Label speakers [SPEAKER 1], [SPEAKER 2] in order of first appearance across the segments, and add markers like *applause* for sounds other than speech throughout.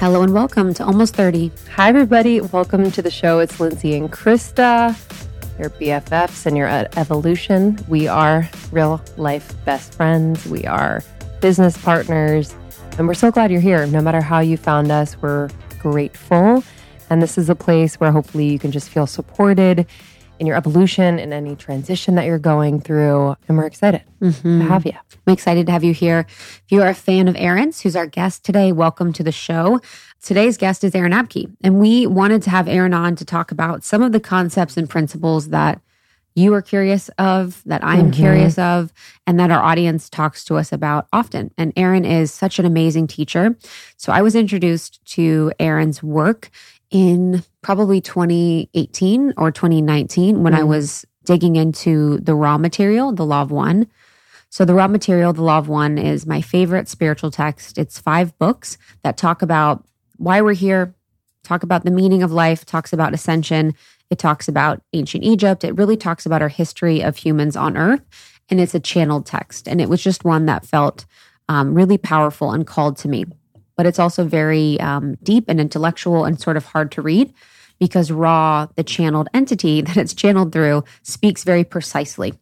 [SPEAKER 1] Hello and welcome to Almost 30.
[SPEAKER 2] Hi, everybody. Welcome to the show. It's Lindsay and Krista, your BFFs and your evolution. We are real life best friends. We are business partners. And we're so glad you're here. No matter how you found us, we're grateful. And this is a place where hopefully you can just feel supported in your evolution and any transition that you're going through. And we're excited mm-hmm. to have you.
[SPEAKER 1] I'm excited to have you here. If you are a fan of Aaron's, who's our guest today, welcome to the show. Today's guest is Aaron Abke, and we wanted to have Aaron on to talk about some of the concepts and principles that you are curious of, that I'm mm-hmm. curious of, and that our audience talks to us about often. And Aaron is such an amazing teacher. So I was introduced to Aaron's work in probably 2018 or 2019 when mm. I was digging into the Ra material, the Law of One. So, the Ra material, the Law of One, is my favorite spiritual text. It's five books that talk about why we're here, talk about the meaning of life, talks about ascension. It talks about ancient Egypt. It really talks about our history of humans on earth. And it's a channeled text. And it was just one that felt um, really powerful and called to me but it's also very um, deep and intellectual and sort of hard to read because Ra the channeled entity *laughs* that it's channeled through, speaks very precisely.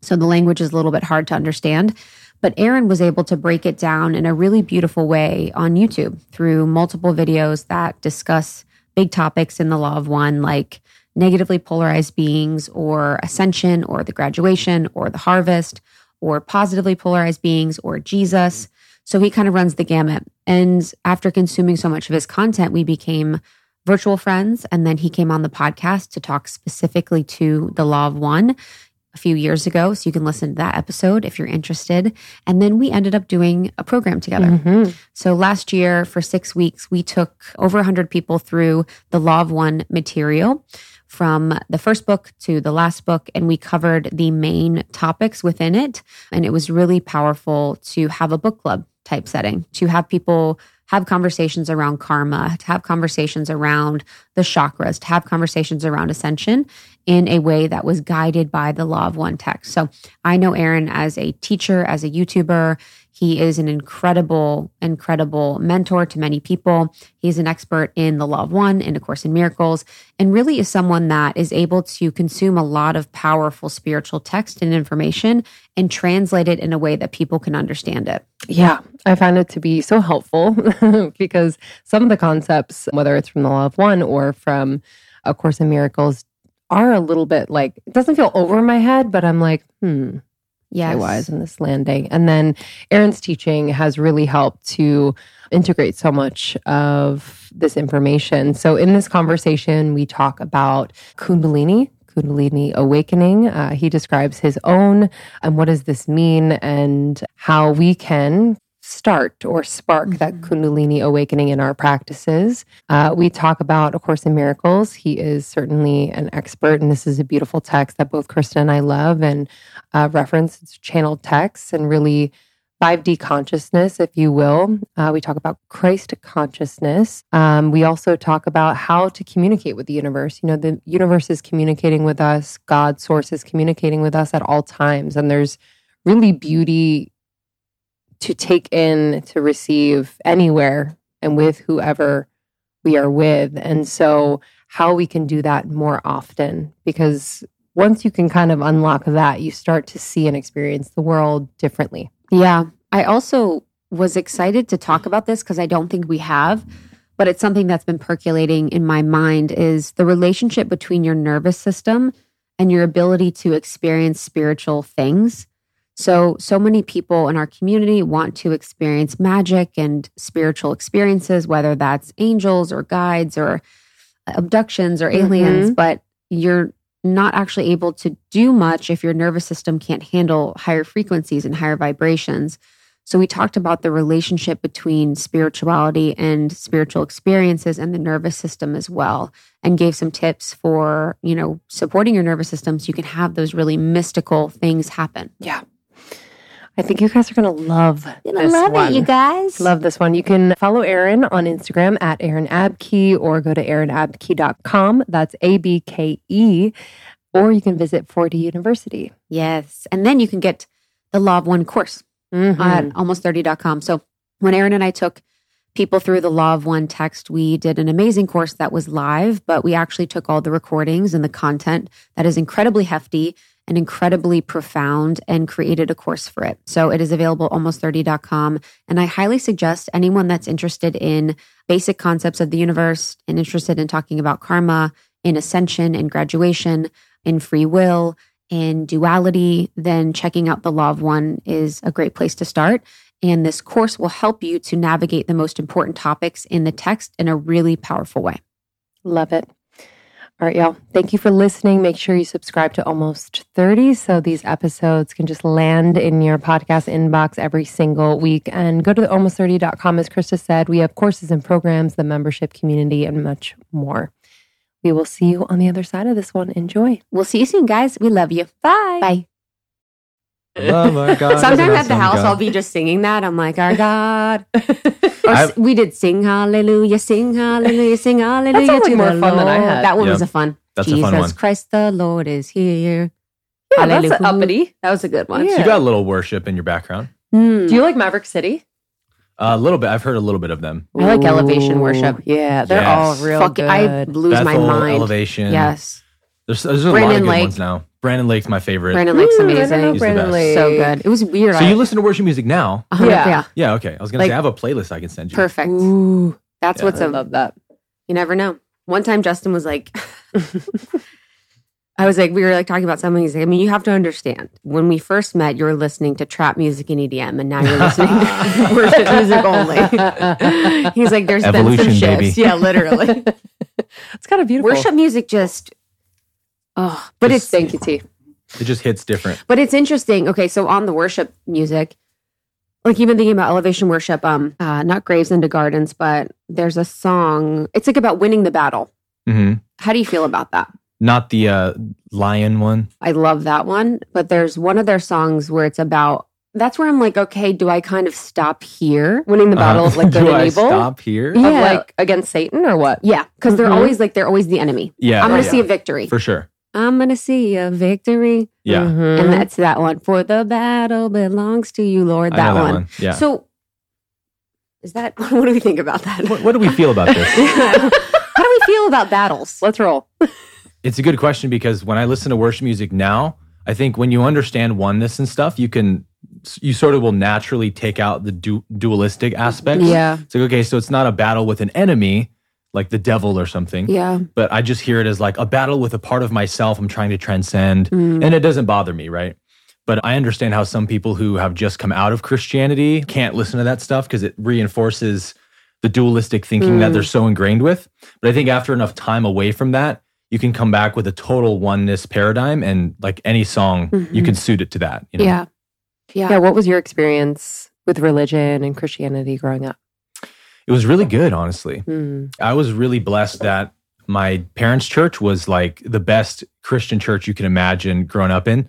[SPEAKER 1] So the language is a little bit hard to understand. But Aaron was able to break it down in a really beautiful way on YouTube through multiple videos that discuss big topics in the Law of One, like negatively polarized beings, or ascension, or the graduation, or the harvest, or positively polarized beings, or Jesus. So he kind of runs the gamut. And after consuming so much of his content, we became virtual friends. And then he came on the podcast to talk specifically to the Law of One a few years ago. So you can listen to that episode if you're interested. And then we ended up doing a program together. Mm-hmm. So last year, for six weeks, we took over 100 people through the Law of One material from the first book to the last book, and we covered the main topics within it. And it was really powerful to have a book club type setting, to have people have conversations around karma, to have conversations around the chakras, to have conversations around ascension in a way that was guided by the law of one text. So I know Aaron as a teacher, as a YouTuber. He is an incredible, incredible mentor to many people. He's an expert in the law of one and, of course, in miracles, and really is someone that is able to consume a lot of powerful spiritual text and information and translate it in a way that people can understand it.
[SPEAKER 2] Yeah, I found it to be so helpful *laughs* because some of the concepts, whether it's from the law of one or from A Course in Miracles, are a little bit like, it doesn't feel over my head, but I'm like, hmm, yes. wise in this landing. And then Aaron's teaching has really helped to integrate so much of this information. So in this conversation, we talk about Kundalini. Kundalini awakening. Uh, he describes his own and what does this mean and how we can start or spark mm-hmm. that Kundalini awakening in our practices. Uh, we talk about A Course in Miracles. He is certainly an expert, and this is a beautiful text that both Krista and I love and uh, reference. It's channeled texts and really 5D consciousness, if you will. Uh, we talk about Christ consciousness. Um, we also talk about how to communicate with the universe. You know, the universe is communicating with us, God, source is communicating with us at all times. And there's really beauty to take in, to receive anywhere and with whoever we are with. And so, how we can do that more often, because once you can kind of unlock that, you start to see and experience the world differently.
[SPEAKER 1] Yeah. I also was excited to talk about this because I don't think we have, but it's something that's been percolating in my mind is the relationship between your nervous system and your ability to experience spiritual things. So, so many people in our community want to experience magic and spiritual experiences, whether that's angels or guides or abductions or aliens, mm-hmm. but you're not actually able to do much if your nervous system can't handle higher frequencies and higher vibrations. So, we talked about the relationship between spirituality and spiritual experiences and the nervous system as well, and gave some tips for, you know, supporting your nervous system so you can have those really mystical things happen.
[SPEAKER 2] Yeah. I think you guys are going to love this
[SPEAKER 1] love
[SPEAKER 2] one.
[SPEAKER 1] it, you guys.
[SPEAKER 2] Love this one. You can follow Aaron on Instagram at Aaron Abke or go to aaronabke.com. That's A B K E. Or you can visit 4D University.
[SPEAKER 1] Yes. And then you can get the Law of One course mm-hmm. at almost30.com. So when Aaron and I took people through the Law of One text, we did an amazing course that was live, but we actually took all the recordings and the content that is incredibly hefty and incredibly profound and created a course for it. So it is available almost30.com. And I highly suggest anyone that's interested in basic concepts of the universe and interested in talking about karma, in ascension, in graduation, in free will, in duality, then checking out the Law of One is a great place to start. And this course will help you to navigate the most important topics in the text in a really powerful way.
[SPEAKER 2] Love it. All right, y'all. Thank you for listening. Make sure you subscribe to Almost 30 so these episodes can just land in your podcast inbox every single week. And go to the almost30.com. As Krista said, we have courses and programs, the membership community, and much more. We will see you on the other side of this one. Enjoy.
[SPEAKER 1] We'll see you soon, guys. We love you.
[SPEAKER 2] Bye.
[SPEAKER 1] Bye.
[SPEAKER 3] Love our God.
[SPEAKER 1] Sometimes at the
[SPEAKER 3] awesome
[SPEAKER 1] house,
[SPEAKER 3] God.
[SPEAKER 1] I'll be just singing that. I'm like, our God. *laughs* Or we did sing hallelujah, sing hallelujah, sing hallelujah
[SPEAKER 2] sounds like
[SPEAKER 1] to
[SPEAKER 2] more
[SPEAKER 1] the
[SPEAKER 2] fun than I had.
[SPEAKER 1] That one
[SPEAKER 3] Yeah.
[SPEAKER 1] was a fun.
[SPEAKER 3] That's a
[SPEAKER 1] Jesus
[SPEAKER 3] fun one.
[SPEAKER 1] Christ the Lord is here.
[SPEAKER 2] Yeah, that's
[SPEAKER 1] Hallelujah.
[SPEAKER 2] uppity.
[SPEAKER 1] That was a good one.
[SPEAKER 2] Yeah.
[SPEAKER 3] So you got a little worship in your background.
[SPEAKER 1] Hmm.
[SPEAKER 2] Do you like Maverick City?
[SPEAKER 3] a little bit. I've heard a little bit of them.
[SPEAKER 1] I like elevation worship.
[SPEAKER 2] Yeah, they're
[SPEAKER 3] Yes.
[SPEAKER 2] all real
[SPEAKER 1] Fuck,
[SPEAKER 2] good.
[SPEAKER 1] I lose my mind.
[SPEAKER 3] Elevation.
[SPEAKER 1] Yes.
[SPEAKER 3] There's, there's a lot of good
[SPEAKER 1] Lake.
[SPEAKER 3] ones now. Brandon Lake's my favorite.
[SPEAKER 1] Brandon Lake's
[SPEAKER 2] Ooh, I don't know
[SPEAKER 1] amazing.
[SPEAKER 3] He's the
[SPEAKER 2] Brandon
[SPEAKER 3] best.
[SPEAKER 2] Lake.
[SPEAKER 1] So good. It was weird.
[SPEAKER 3] so
[SPEAKER 1] I-
[SPEAKER 3] you listen to worship music now?
[SPEAKER 1] a hundred-
[SPEAKER 2] Yeah.
[SPEAKER 1] yeah.
[SPEAKER 3] Yeah. Okay. I was gonna
[SPEAKER 1] Like-
[SPEAKER 3] say I have a playlist I can send you.
[SPEAKER 1] Perfect.
[SPEAKER 2] Ooh,
[SPEAKER 1] That's
[SPEAKER 3] Yeah.
[SPEAKER 1] what's
[SPEAKER 2] I
[SPEAKER 1] a
[SPEAKER 2] love that.
[SPEAKER 1] You never know. One time Justin was like, *laughs* I was like, we were like talking about something. He's like, I mean, you have to understand. When we first met, you were listening to trap music and EDM, and now you're listening to *laughs* *laughs* worship music only. He's like, there's been some
[SPEAKER 3] Evolution,
[SPEAKER 1] shifts.
[SPEAKER 3] baby.
[SPEAKER 1] Yeah, literally.
[SPEAKER 2] It's kind of beautiful.
[SPEAKER 1] worship music just, oh, but
[SPEAKER 3] Just
[SPEAKER 1] it's
[SPEAKER 2] Thank you, T.
[SPEAKER 3] It just hits different.
[SPEAKER 1] but it's interesting. Okay, so on the worship music, like you've thinking about elevation worship, um, uh, not graves into gardens, but there's a song. It's like about winning the battle.
[SPEAKER 3] Mm-hmm.
[SPEAKER 1] How do you feel about that?
[SPEAKER 3] Not the uh, lion one.
[SPEAKER 1] I love that one. But there's one of their songs where it's about that's where I'm like, okay, do I kind of stop here?
[SPEAKER 2] Winning the battle
[SPEAKER 3] Uh-huh.
[SPEAKER 2] of like *laughs* good
[SPEAKER 3] Do
[SPEAKER 2] and evil.
[SPEAKER 3] stop here?
[SPEAKER 1] Yeah.
[SPEAKER 2] Of like against Satan or what?
[SPEAKER 1] Yeah, because they're
[SPEAKER 2] Mhm.
[SPEAKER 1] always like they're always the enemy.
[SPEAKER 3] Yeah.
[SPEAKER 1] I'm gonna
[SPEAKER 3] yeah.
[SPEAKER 1] see a victory.
[SPEAKER 3] for sure.
[SPEAKER 1] I'm gonna see a victory.
[SPEAKER 3] Yeah.
[SPEAKER 2] Mhm.
[SPEAKER 1] And that's that one. For the battle belongs to you, Lord.
[SPEAKER 3] I
[SPEAKER 1] That
[SPEAKER 3] know that
[SPEAKER 1] one.
[SPEAKER 3] one. Yeah.
[SPEAKER 1] So is that *laughs* what do we think about that?
[SPEAKER 3] what, what do we feel about this? *laughs*
[SPEAKER 1] How do we feel about battles?
[SPEAKER 2] Let's roll. *laughs*
[SPEAKER 3] It's a good question because when I listen to worship music now, I think when you understand oneness and stuff, you can you sort of will naturally take out the du- dualistic aspects.
[SPEAKER 1] Yeah.
[SPEAKER 3] It's like okay, so it's not a battle with an enemy like the devil or something,
[SPEAKER 1] Yeah.
[SPEAKER 3] but I just hear it as like a battle with a part of myself I'm trying to transcend,
[SPEAKER 1] Mm.
[SPEAKER 3] and it doesn't bother me, right? But I understand how some people who have just come out of Christianity can't listen to that stuff because it reinforces the dualistic thinking that
[SPEAKER 1] Mm.
[SPEAKER 3] they're so ingrained with. But I think after enough time away from that, you can come back with a total oneness paradigm and like any song, you
[SPEAKER 1] Mhm.
[SPEAKER 3] can suit it to that. You know?
[SPEAKER 1] Yeah. Yeah.
[SPEAKER 2] Yeah. What was your experience with religion and Christianity growing up?
[SPEAKER 3] It was really good, honestly.
[SPEAKER 2] Hmm.
[SPEAKER 3] I was really blessed that my parents' church was like the best Christian church you can imagine growing up in.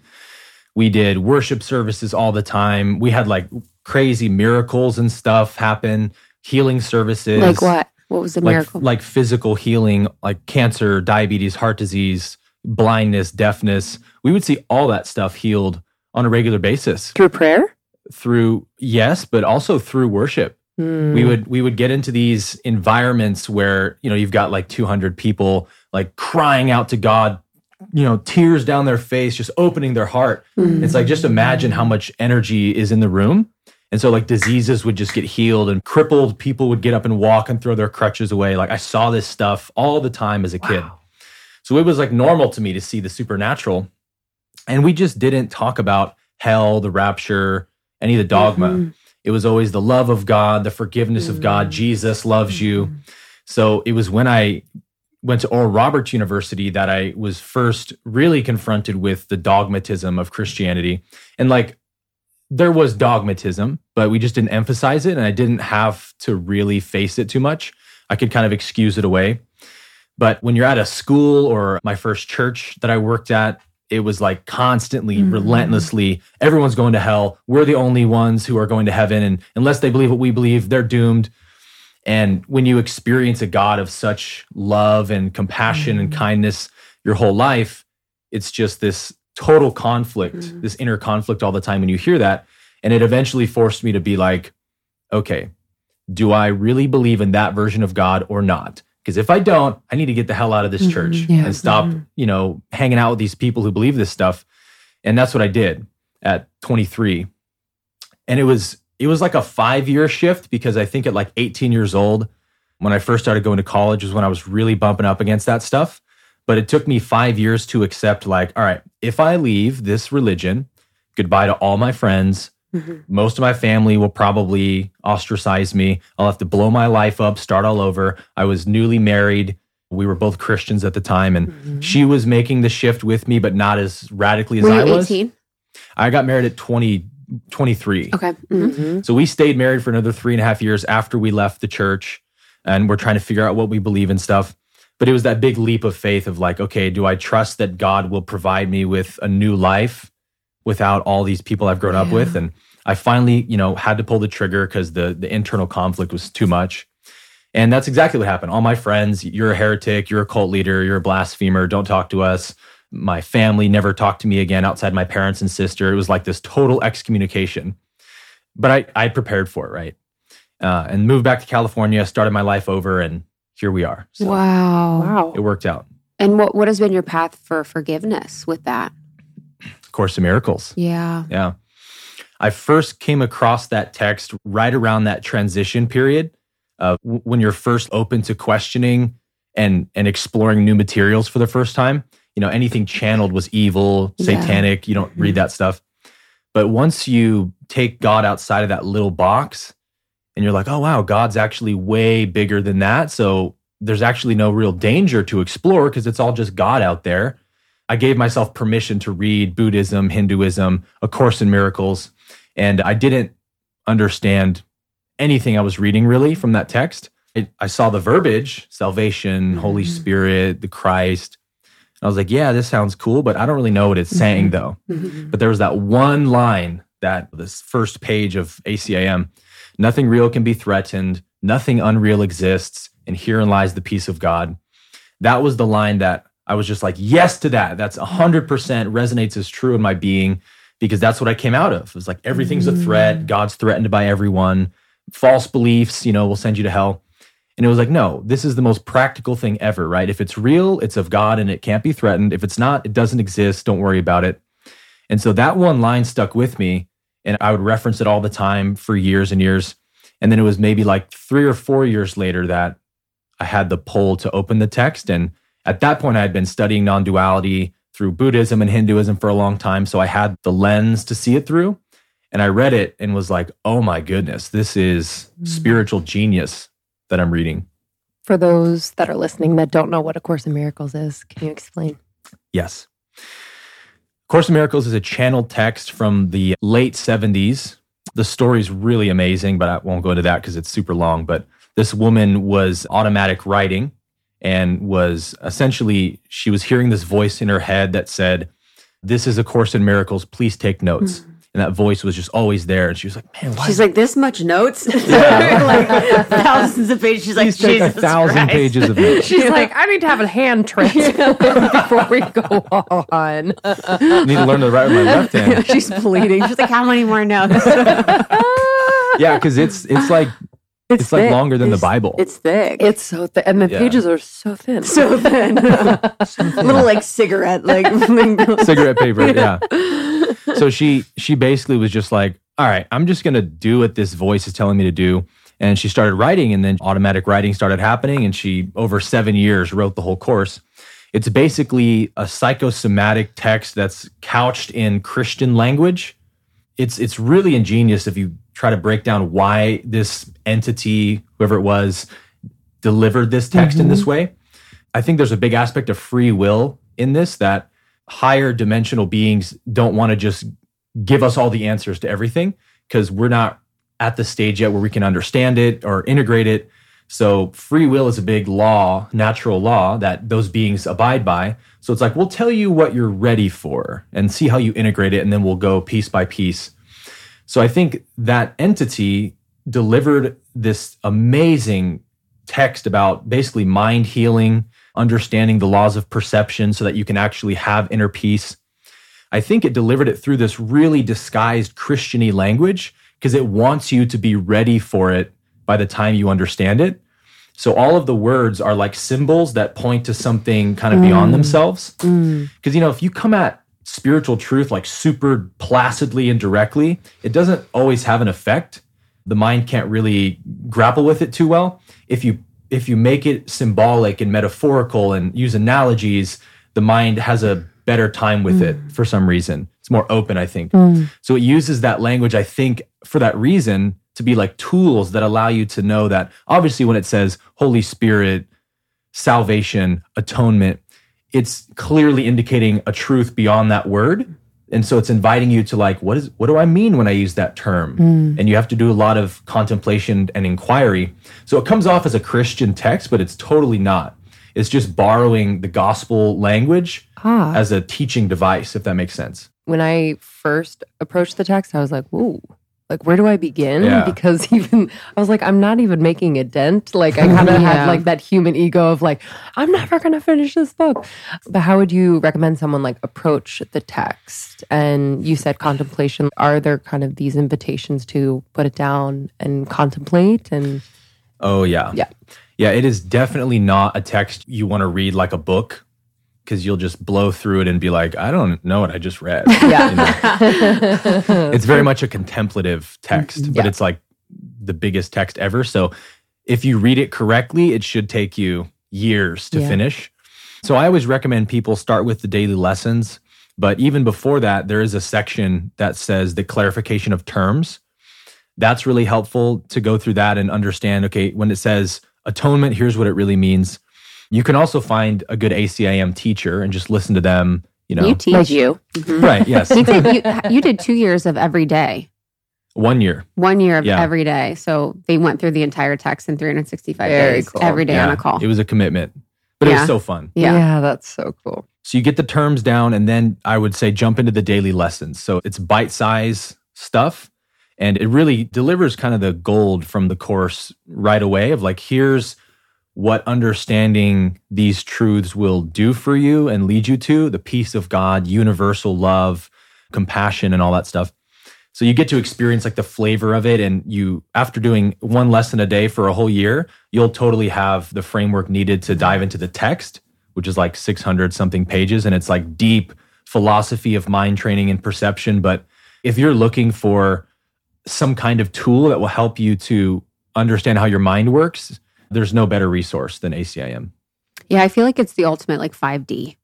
[SPEAKER 3] We did worship services all the time. We had like crazy miracles and stuff happen, healing services.
[SPEAKER 1] Like what? What was the
[SPEAKER 3] Like,
[SPEAKER 1] miracle?
[SPEAKER 3] like physical healing, like cancer, diabetes, heart disease, blindness, deafness. We would see all that stuff healed on a regular basis
[SPEAKER 2] Through prayer?
[SPEAKER 3] through, yes, but also through worship
[SPEAKER 2] Hmm.
[SPEAKER 3] we would we would get into these environments where you know you've got like 200 people like crying out to god you know tears down their face just opening their heart.
[SPEAKER 1] Mm.
[SPEAKER 3] it's like just imagine how much energy is in the room. And so like diseases would just get healed and crippled people would get up and walk and throw their crutches away. Like i saw this stuff all the time as a kid. So it was like normal to me to see the supernatural. And we just didn't talk about hell the rapture any of the dogma.
[SPEAKER 1] Mhm.
[SPEAKER 3] It was always the love of God, the forgiveness of God. Mm. Jesus loves you. Mm-hmm. So it was when I went to Oral Roberts University that I was first really confronted with the dogmatism of Christianity. And like, there was dogmatism, but we just didn't emphasize it. And I didn't have to really face it too much. I could kind of excuse it away. But when you're at a school or my first church that I worked at, it was like constantly,
[SPEAKER 1] Mhm.
[SPEAKER 3] relentlessly, everyone's going to hell. We're the only ones who are going to heaven. And unless they believe what we believe, they're doomed. And when you experience a God of such love and compassion and kindness your whole life, it's just this total conflict,
[SPEAKER 1] Mhm.
[SPEAKER 3] this inner conflict all the time when you hear that. And it eventually forced me to be like, okay, do I really believe in that version of God or not? Because if I don't, I need to get the hell out of this
[SPEAKER 1] Mhm.
[SPEAKER 3] church
[SPEAKER 2] Yeah.
[SPEAKER 3] and stop, you know, hanging out with these people who believe this stuff. And that's what I did at 23. And it was it was like a 5-year shift because I think at like 18 years old when I first started going to college was when I was really bumping up against that stuff. But it took me 5 years to accept like, all right, if I leave this religion, goodbye to all my friends,
[SPEAKER 1] Mhm.
[SPEAKER 3] most of my family will probably ostracize me. I'll have to blow my life up, start all over. I was newly married. We were both Christians at the time, and
[SPEAKER 1] Mhm.
[SPEAKER 3] she was making the shift with me, but not as radically as
[SPEAKER 1] Were
[SPEAKER 3] I
[SPEAKER 1] you
[SPEAKER 3] was.
[SPEAKER 1] 18?
[SPEAKER 3] I got married at 20, 23.
[SPEAKER 1] Okay. Mhm.
[SPEAKER 2] Mhm.
[SPEAKER 3] So we stayed married for another three and a half years after we left the church, and we're trying to figure out what we believe and stuff. But it was that big leap of faith of like, okay, do I trust that God will provide me with a new life without all these people I've grown up with? And I finally, you know, had to pull the trigger because the the internal conflict was too much. And that's exactly what happened. All my friends, you're a heretic, you're a cult leader, you're a blasphemer, don't talk to us. My family never talked to me again outside my parents and sister. It was like this total excommunication. But I, I prepared for it, right? Uh, and moved back to California, started my life over, and here we are. So
[SPEAKER 1] Wow.
[SPEAKER 2] Wow.
[SPEAKER 3] it worked out.
[SPEAKER 1] And what what has been your path for forgiveness with that?
[SPEAKER 3] Course of Miracles.
[SPEAKER 1] Yeah.
[SPEAKER 3] Yeah. I first came across that text right around that transition period w- when you're first open to questioning and and exploring new materials for the first time. You know, anything channeled was evil,
[SPEAKER 1] Yeah.
[SPEAKER 3] satanic. You don't read mm-hmm. that stuff. But once you take God outside of that little box and you're like, oh, wow, God's actually way bigger than that. So there's actually no real danger to explore because it's all just God out there. I gave myself permission to read Buddhism, Hinduism, A Course in Miracles, and I didn't understand anything I was reading really from that text. It, I saw the verbiage salvation, Holy
[SPEAKER 1] Mhm.
[SPEAKER 3] Spirit, the Christ. I was like, yeah, this sounds cool, but I don't really know what it's saying
[SPEAKER 1] Mhm.
[SPEAKER 3] though.
[SPEAKER 1] Mhm.
[SPEAKER 3] But there was that one line that this first page of ACIM nothing real can be threatened, nothing unreal exists, and herein lies the peace of God. That was the line that I was just like, yes to that. That's 100% resonates as true in my being because that's what I came out of. It was like everything's a threat, mm. God's threatened by everyone, false beliefs, you know, will send you to hell. And it was like, no, this is the most practical thing ever, right? If it's real, it's of God and it can't be threatened. If it's not, it doesn't exist. Don't worry about it. And so that one line stuck with me, and I would reference it all the time for years and years. And then it was maybe like three or four years later that I had the pull to open the text. And at that point, I had been studying non duality through Buddhism and Hinduism for a long time. So I had the lens to see it through. And I read it and was like, oh my goodness, this is hmm. spiritual genius that I'm reading.
[SPEAKER 2] For those that are listening that don't know what A Course in Miracles is, can you explain?
[SPEAKER 3] Yes. Course in Miracles is a channeled text from the late 70s. The story's really amazing, but I won't go into that because it's super long. But this woman was automatic writing and was essentially, she was hearing this voice in her head that said, This is a Course in Miracles. Please take notes. Hmm. And that voice was just always there. And she was like, Man, why
[SPEAKER 1] She's like, this much notes?
[SPEAKER 3] Yeah. *laughs*
[SPEAKER 1] like thousands of pages. She's like,
[SPEAKER 3] please take a thousand
[SPEAKER 1] Christ.
[SPEAKER 3] pages of *laughs* notes?
[SPEAKER 2] She's like, I need to have a hand transplant *laughs* before we go on.
[SPEAKER 3] I need to learn to write with my left hand.
[SPEAKER 2] She's bleeding.
[SPEAKER 1] She's like, how many more notes?
[SPEAKER 3] Yeah, because it's it's like it's, like longer than the Bible.
[SPEAKER 1] it's thick.
[SPEAKER 2] It's so thick, and the
[SPEAKER 3] Yeah.
[SPEAKER 2] pages are so thin.
[SPEAKER 1] so thin. *laughs* *laughs* Little like cigarette, like *laughs*
[SPEAKER 3] cigarette paper yeah so she she basically was just like all right i'm just gonna do what this voice is telling me to do and she started writing and then automatic writing started happening and she over seven years wrote the whole course it's basically a psychosomatic text that's couched in christian language it's it's really ingenious if you try to break down why this entity whoever it was delivered this text in this mm-hmm. way I think there's a big aspect of free will in this that higher dimensional beings don't want to just give us all the answers to everything because we're not at the stage yet where we can understand it or integrate it. So free will is a big law, natural law that those beings abide by. So it's like, we'll tell you what you're ready for and see how you integrate it. And then we'll go piece by piece. So I think that entity delivered this amazing text about basically mind healing, understanding the laws of perception so that you can actually have inner peace. I think it delivered it through this really disguised Christiany language because it wants you to be ready for it by the time you understand it. So all of the words are like symbols that point to something kind of beyond mm. themselves. Mm. Because, you know, if you come at spiritual truth like super placidly and directly, it doesn't always have an effect. The mind can't really grapple with it too well. If you if you make it symbolic and metaphorical and use analogies, the mind has a better time with it mm. for some reason. It's more open, I think. Mm. So it uses that language, I think, for that reason to be like tools that allow you to know that obviously when it says Holy Spirit, salvation, atonement, it's clearly indicating a truth beyond that word. And so it's inviting you to like, what is what do I mean when I use that term? And you have to do a lot of contemplation and inquiry. So it comes off as a Christian text, but it's totally not. It's just borrowing the gospel language
[SPEAKER 2] Ah.
[SPEAKER 3] as a teaching device, if that makes sense.
[SPEAKER 2] when I first approached the text, I was like, whoa, like where do I begin?
[SPEAKER 3] Yeah.
[SPEAKER 2] Because *laughs* even I was like, I'm not even making a dent. Like I kind of *laughs*
[SPEAKER 1] Yeah.
[SPEAKER 2] had like that human ego of like, I'm never gonna finish this book. But how would you recommend someone like approach the text? And you said contemplation. Are there kind of these invitations to put it down and contemplate? And
[SPEAKER 3] Oh yeah.
[SPEAKER 2] Yeah.
[SPEAKER 3] Yeah, it is definitely not a text you want to read like a book because you'll just blow through it and be like, I don't know what I just read. *laughs*
[SPEAKER 2] Yeah.
[SPEAKER 3] You know? *laughs* it's very much a contemplative text, but it's like the biggest text ever. So if you read it correctly, it should take you years to
[SPEAKER 2] Yeah.
[SPEAKER 3] finish. So I always recommend people start with the daily lessons. But even before that, there is a section that says the clarification of terms. That's really helpful to go through that and understand okay, when it says atonement, here's what it really means. You can also find a good ACIM teacher and just listen to them, you know.
[SPEAKER 1] You teach
[SPEAKER 2] Like-
[SPEAKER 1] you. Mhm.
[SPEAKER 3] right, yes. *laughs*
[SPEAKER 1] You, did, you, you did two years of every day,
[SPEAKER 3] One year.
[SPEAKER 1] one year of
[SPEAKER 3] Yeah.
[SPEAKER 1] every day. So they went through the entire text in 365
[SPEAKER 2] Very
[SPEAKER 1] days,
[SPEAKER 2] cool.
[SPEAKER 1] every day on a call.
[SPEAKER 3] It was a commitment. But it was so fun.
[SPEAKER 1] yeah.
[SPEAKER 2] that's so cool.
[SPEAKER 3] So you get the terms down, and then I would say jump into the daily lessons. So it's bite size stuff. And it really delivers kind of the gold from the course right away of like, here's what understanding these truths will do for you and lead you to the peace of God, universal love, compassion, and all that stuff. So you get to experience like the flavor of it. And you, after doing one lesson a day for a whole year, you'll totally have the framework needed to dive into the text, which is like 600 something pages. And it's like deep philosophy of mind training and perception. But if you're looking for some kind of tool that will help you to understand how your mind works, there's no better resource than ACIM.
[SPEAKER 1] Yeah, I feel like it's the ultimate like 5D.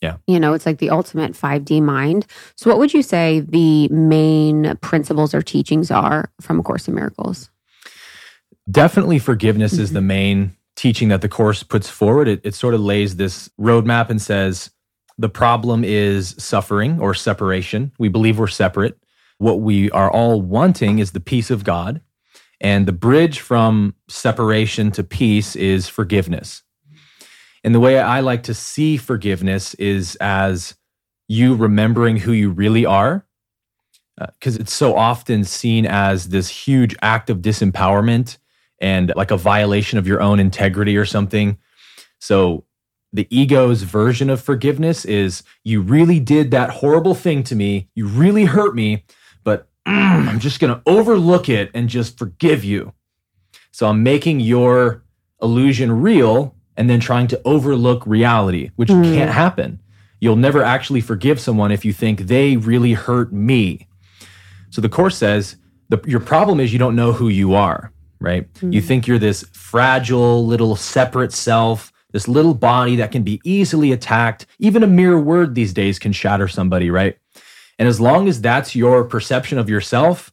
[SPEAKER 3] Yeah.
[SPEAKER 1] You know, it's like the ultimate 5D mind. So what would you say the main principles or teachings are from A Course in Miracles?
[SPEAKER 3] Definitely forgiveness is mm-hmm. the main teaching that the course puts forward. It, it sort of lays this roadmap and says the problem is suffering or separation. We believe we're separate. What we are all wanting is the peace of God. And the bridge from separation to peace is forgiveness. And the way I like to see forgiveness is as you remembering who you really are, uh, because it's so often seen as this huge act of disempowerment and like a violation of your own integrity or something. So the ego's version of forgiveness is you really did that horrible thing to me, you really hurt me, mm, I'm just going to overlook it and just forgive you. So I'm making your illusion real and then trying to overlook reality, which
[SPEAKER 1] Mm.
[SPEAKER 3] can't happen. You'll never actually forgive someone if you think they really hurt me. So the course says the, your problem is you don't know who you are, right? You think you're this fragile little separate self, this little body that can be easily attacked. Even a mere word these days can shatter somebody, right? And as long as that's your perception of yourself,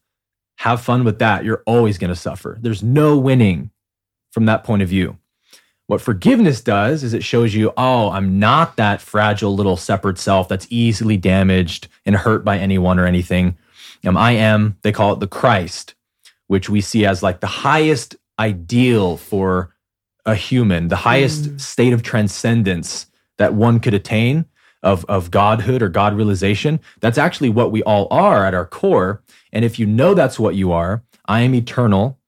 [SPEAKER 3] have fun with that. You're always going to suffer. There's no winning from that point of view. What forgiveness does is it shows you, oh, I'm not that fragile little separate self that's easily damaged and hurt by anyone or anything. Um, I am, they call it the Christ, which we see as like the highest ideal for a human, the highest state of transcendence that one could attain of, of godhood or God realization. That's actually what we all are at our core. And if you know that's what you are, I am eternal.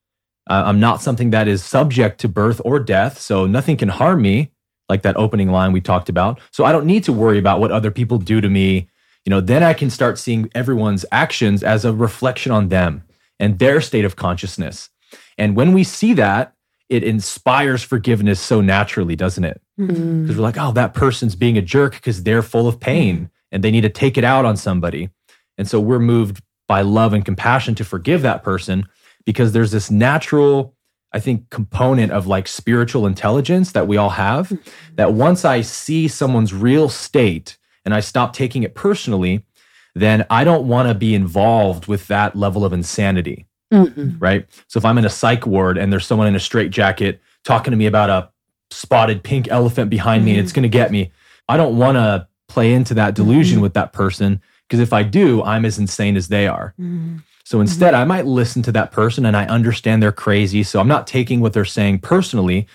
[SPEAKER 3] Uh, I'm not something that is subject to birth or death, so nothing can harm me, like that opening line we talked about. So I don't need to worry about what other people do to me. You know, then I can start seeing everyone's actions as a reflection on them and their state of consciousness. And when we see that, it inspires forgiveness so naturally, doesn't it?
[SPEAKER 1] Mm-hmm.
[SPEAKER 3] Because we're like, oh, that person's being a jerk because they're full of pain and they need to take it out on somebody. And so we're moved by love and compassion to forgive that person because there's this natural, I think, component of like spiritual intelligence that we all have. That once I see someone's real state and I stop taking it personally, then I don't want to be involved with that level of insanity
[SPEAKER 1] Mhm.
[SPEAKER 3] right? So if I'm in a psych ward and there's someone in a straitjacket talking to me about a spotted pink elephant behind me and it's going to get me, I don't want to play into that delusion with that person because if I do, I'm as insane as they are.
[SPEAKER 1] Mhm.
[SPEAKER 3] So instead, I might listen to that person and I understand they're crazy. So I'm not taking what they're saying personally,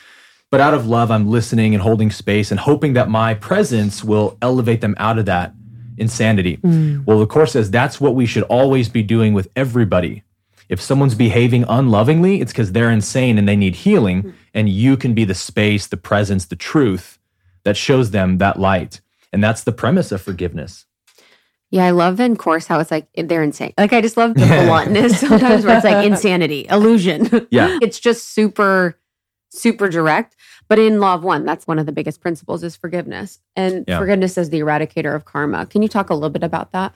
[SPEAKER 3] but out of love, I'm listening and holding space and hoping that my presence will elevate them out of that insanity. Well, the Course says that's what we should always be doing with everybody. If someone's behaving unlovingly, it's because they're insane and they need healing, hmm. and you can be the space, the presence, the truth that shows them that light. And that's the premise of forgiveness.
[SPEAKER 1] Yeah, I love in course how it's like eh, they're insane. Like I just love the *laughs* bluntness sometimes where it's like *laughs* insanity, illusion.
[SPEAKER 3] Yeah. *laughs*
[SPEAKER 1] it's just super, super direct. But in Law of One, that's one of the biggest principles is forgiveness. And
[SPEAKER 3] Yeah.
[SPEAKER 1] forgiveness is the eradicator of karma. Can you talk a little bit about that?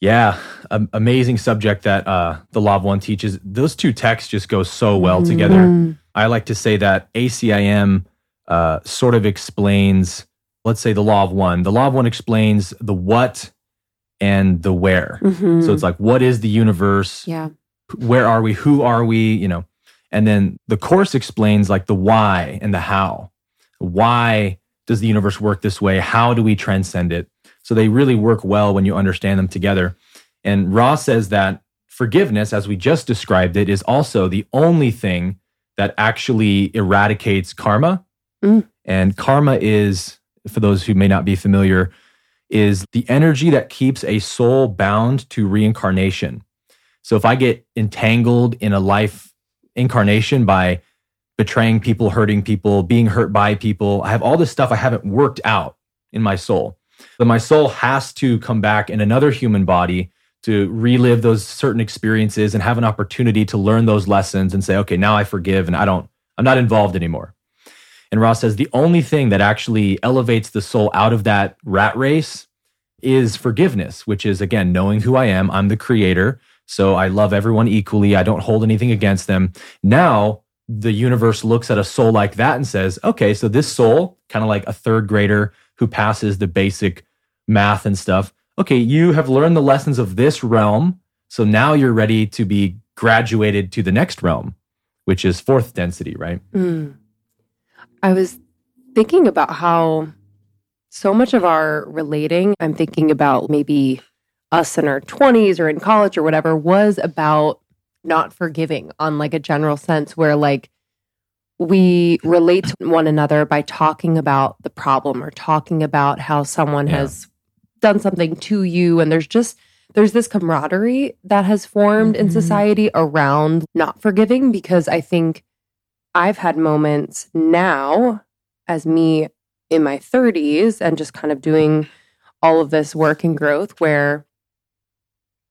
[SPEAKER 3] Yeah, am- amazing subject that uh, the Law of One teaches. Those two texts just go so well together. I like to say that ACIM uh, sort of explains, let's say, the Law of One. The Law of One explains the what and the where.
[SPEAKER 1] Mhm.
[SPEAKER 3] So it's like, what is the universe?
[SPEAKER 1] yeah.
[SPEAKER 3] Where are we? Who are we? You know, and then the course explains like the why and the how. Why does the universe work this way? How do we transcend it? So they really work well when you understand them together. And Ra says that forgiveness, as we just described it, is also the only thing that actually eradicates karma.
[SPEAKER 1] Mm.
[SPEAKER 3] And karma is, for those who may not be familiar, is the energy that keeps a soul bound to reincarnation. So if I get entangled in a life incarnation by betraying people, hurting people, being hurt by people, I have all this stuff I haven't worked out in my soul. But my soul has to come back in another human body to relive those certain experiences and have an opportunity to learn those lessons and say, okay, now I forgive and I don't, I'm not involved anymore. And Ra says the only thing that actually elevates the soul out of that rat race is forgiveness, which is again, knowing who I am. I'm the creator. So I love everyone equally. I don't hold anything against them. Now the universe looks at a soul like that and says, okay, so this soul, kind of like a third grader who passes the basic math and stuff. Okay, you have learned the lessons of this realm. So now you're ready to be graduated to the next realm, which is fourth density, right?
[SPEAKER 2] Mm. I was thinking about how so much of our relating, I'm thinking about maybe us in our 20s or in college or whatever, was about not forgiving on like a general sense where like we relate to one another by talking about the problem or talking about how someone
[SPEAKER 3] Yeah.
[SPEAKER 2] has done something to you and there's just there's this camaraderie that has formed in
[SPEAKER 1] Mhm.
[SPEAKER 2] society around not forgiving because I think I've had moments now as me in my 30s and just kind of doing all of this work and growth where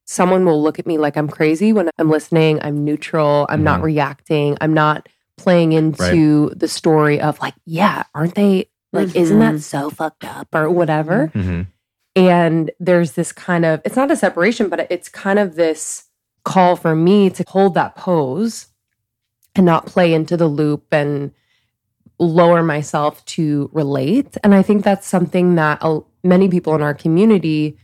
[SPEAKER 2] someone will look at me like I'm crazy when I'm listening. I'm neutral. I'm not
[SPEAKER 3] Mhm.
[SPEAKER 2] reacting. I'm not playing into the story of like, yeah, aren't they like, isn't that
[SPEAKER 1] Mhm.
[SPEAKER 2] so fucked up or whatever?
[SPEAKER 3] Mm-hmm.
[SPEAKER 2] And there's this kind of, it's not a separation, but it's kind of this call for me to hold that pose and not play into the loop and lower myself to relate. And I think that's something that many people in our community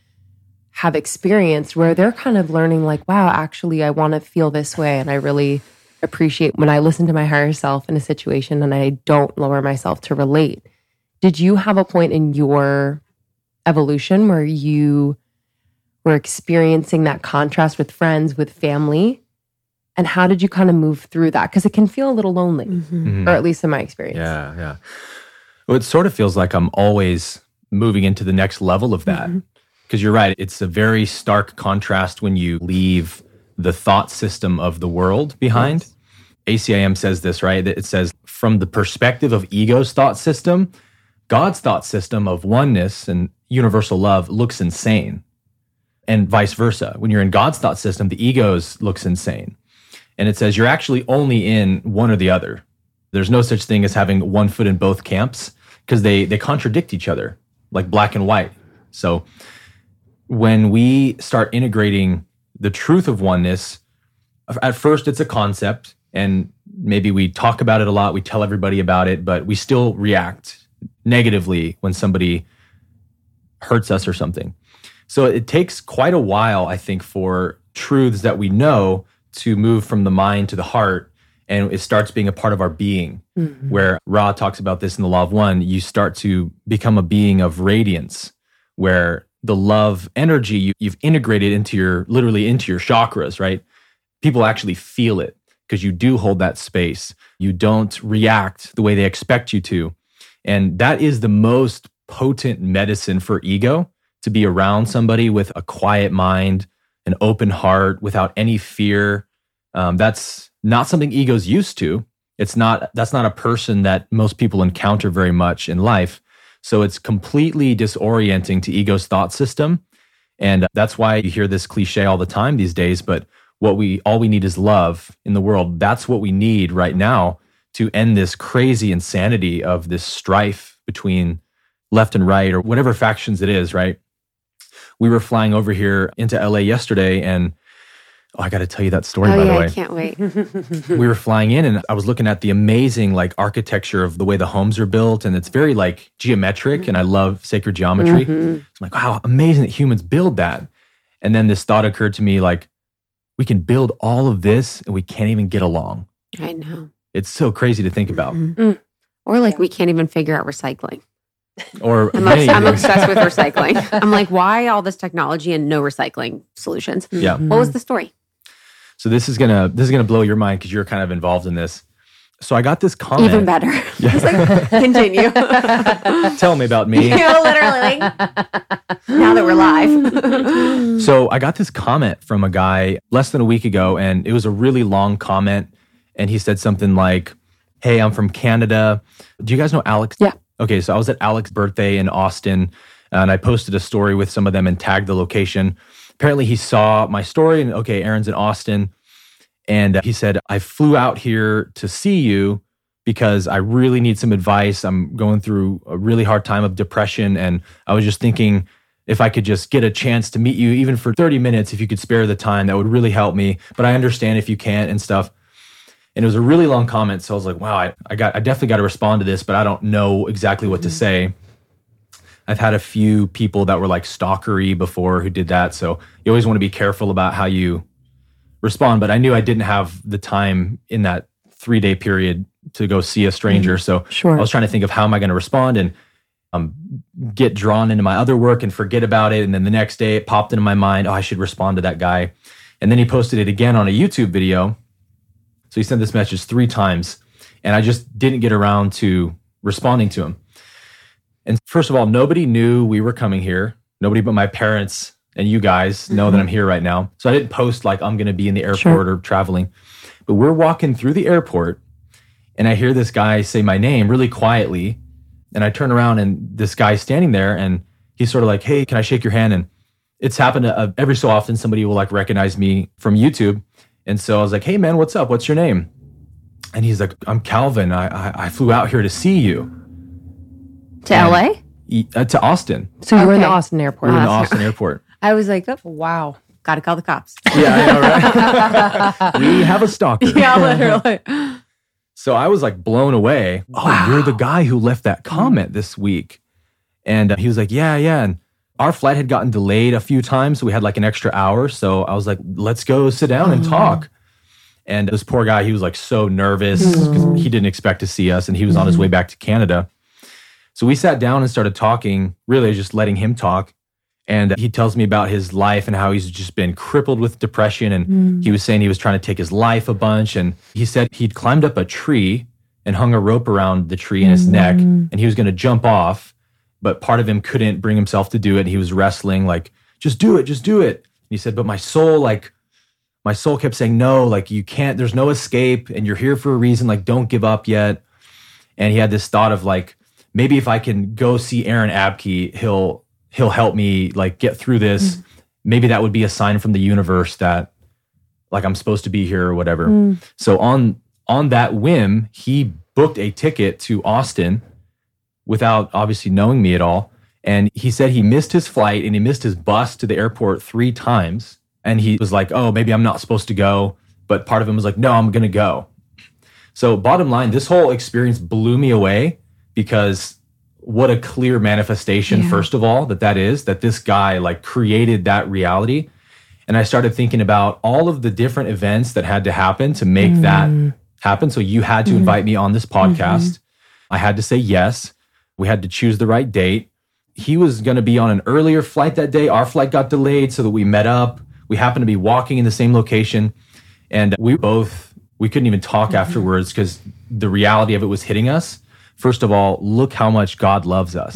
[SPEAKER 2] have experienced where they're kind of learning, like, wow, actually, I want to feel this way. And I really appreciate when I listen to my higher self in a situation and I don't lower myself to relate. Did you have a point in your evolution where you were experiencing that contrast with friends, with family? And how did you kind of move through that? Because it can feel a little lonely,
[SPEAKER 3] Mhm.
[SPEAKER 2] or at least in my experience.
[SPEAKER 3] Yeah, yeah. Well, it sort of feels like I'm always moving into the next level of that.
[SPEAKER 2] Mhm.
[SPEAKER 3] Because you're right. It's a very stark contrast when you leave the thought system of the world behind. ACIM says this, right? It says, from the perspective of ego's thought system, God's thought system of oneness and universal love looks insane. And vice versa. When you're in God's thought system, the ego's looks insane. And it says you're actually only in one or the other. There's no such thing as having one foot in both camps because they they contradict each other like black and white. So when we start integrating the truth of oneness, at first it's a concept and maybe we talk about it a lot, we tell everybody about it, but we still react negatively when somebody hurts us or something. So it takes quite a while, I think, for truths that we know to move from the mind to the heart and it starts being a part of our being. Mm-hmm. Where Ra talks about this in the Law of One, you start to become a being of radiance, where the love energy you, you've integrated into your literally into your chakras, right? People actually feel it because you do hold that space. You don't react the way they expect you to. And that is the most potent medicine for ego to be around somebody with a quiet mind, an open heart, without any fear. Um, that's not something ego's used to. It's not, that's not a person that most people encounter very much in life. So it's completely disorienting to ego's thought system. And that's why you hear this cliche all the time these days. But what we, all we need is love in the world. That's what we need right now to end this crazy insanity of this strife between left and right or whatever factions it is, right? We were flying over here into LA yesterday and Oh, I got to tell you that story,
[SPEAKER 1] oh,
[SPEAKER 3] by
[SPEAKER 1] yeah,
[SPEAKER 3] the way. I
[SPEAKER 1] can't wait. *laughs*
[SPEAKER 3] we were flying in and I was looking at the amazing like architecture of the way the homes are built. And it's very like geometric. Mm-hmm. And I love sacred geometry. Mm-hmm. I'm like, wow, amazing that humans build that. And then this thought occurred to me like, we can build all of this and we can't even get along.
[SPEAKER 1] I know.
[SPEAKER 3] It's so crazy to think about.
[SPEAKER 1] Mm-hmm. Or like we can't even figure out recycling.
[SPEAKER 3] Or
[SPEAKER 1] I'm, obs- I'm obsessed with recycling. *laughs* I'm like, why all this technology and no recycling solutions?
[SPEAKER 3] Yeah.
[SPEAKER 1] What was the story?
[SPEAKER 3] So this is gonna this is gonna blow your mind because you're kind of involved in this. So I got this comment.
[SPEAKER 1] Even better. *laughs* Yeah. like, continue. *laughs*
[SPEAKER 3] Tell me about me. *laughs*
[SPEAKER 1] you know, literally. now that we're live.
[SPEAKER 3] so I got this comment from a guy less than a week ago, and it was a really long comment. And he said something like, Hey, I'm from Canada. Do you guys know Alex?
[SPEAKER 1] Yeah.
[SPEAKER 3] Okay, so I was at Alex's birthday in Austin, and I posted a story with some of them and tagged the location apparently he saw my story and okay, Aaron's in Austin. And he said, I flew out here to see you because I really need some advice. I'm going through a really hard time of depression. And I was just thinking if I could just get a chance to meet you, even for 30 minutes, if you could spare the time, that would really help me. But I understand if you can't and stuff. And it was a really long comment. So I was like, wow, I, I got I definitely got to respond to this, but I don't know exactly what mm-hmm. to say. I've had a few people that were like stalkery before who did that. So you always want to be careful about how you respond. But I knew I didn't have the time in that three day period to go see a stranger. Mm, so
[SPEAKER 2] sure.
[SPEAKER 3] I was trying to think of how am I going to respond and um, get drawn into my other work and forget about it. And then the next day it popped into my mind, oh, I should respond to that guy. And then he posted it again on a YouTube video. So he sent this message three times. And I just didn't get around to responding to him. And first of all, nobody knew we were coming here. Nobody but my parents and you guys know mm-hmm. that I'm here right now. So I didn't post like I'm going to be in the airport sure. or traveling. But we're walking through the airport and I hear this guy say my name really quietly. And I turn around and this guy's standing there and he's sort of like, Hey, can I shake your hand? And it's happened to, uh, every so often somebody will like recognize me from YouTube. And so I was like, Hey man, what's up? What's your name? And he's like, I'm Calvin. I, I, I flew out here to see you.
[SPEAKER 1] To LA?
[SPEAKER 3] Uh, to Austin.
[SPEAKER 2] So you were in the Austin airport.
[SPEAKER 3] We were in the Austin airport.
[SPEAKER 1] I was like, oh,
[SPEAKER 2] wow.
[SPEAKER 1] Gotta call the cops.
[SPEAKER 3] Yeah, I know, right? *laughs* we have a stalker.
[SPEAKER 1] Yeah, literally.
[SPEAKER 3] So I was like blown away. Oh, you're the guy who left that comment this week. And uh, he was like, yeah, yeah. And our flight had gotten delayed a few times. So we had like an extra hour. So I was like, let's go sit down and talk. And this poor guy, he was like so nervous because he didn't expect to see us and he was on his way back to Canada. So we sat down and started talking, really just letting him talk. And he tells me about his life and how he's just been crippled with depression. And mm. he was saying he was trying to take his life a bunch. And he said he'd climbed up a tree and hung a rope around the tree in his mm. neck and he was going to jump off. But part of him couldn't bring himself to do it. He was wrestling, like, just do it, just do it. And he said, but my soul, like, my soul kept saying, no, like, you can't, there's no escape and you're here for a reason. Like, don't give up yet. And he had this thought of, like, maybe if I can go see Aaron Abke, he'll he'll help me like get through this. Mm. Maybe that would be a sign from the universe that like I'm supposed to be here or whatever.
[SPEAKER 4] Mm.
[SPEAKER 3] So on on that whim, he booked a ticket to Austin without obviously knowing me at all. And he said he missed his flight and he missed his bus to the airport three times. And he was like, oh, maybe I'm not supposed to go. But part of him was like, no, I'm going to go. So, bottom line, this whole experience blew me away because what a clear manifestation,
[SPEAKER 1] Yeah.
[SPEAKER 3] first of all, that that is, that this guy like created that reality. And I started thinking about all of the different events that had to happen to make that mm. happen. So, you had to mm-hmm. invite me on this mm-hmm. podcast. I had to say yes. We had to choose the right date. He was going to be on an earlier flight that day. Our flight got delayed so that we met up. We happened to be walking in the same location. And we both, we couldn't even talk mm-hmm. afterwards because the reality of it was hitting us. First of all, look how much God loves us.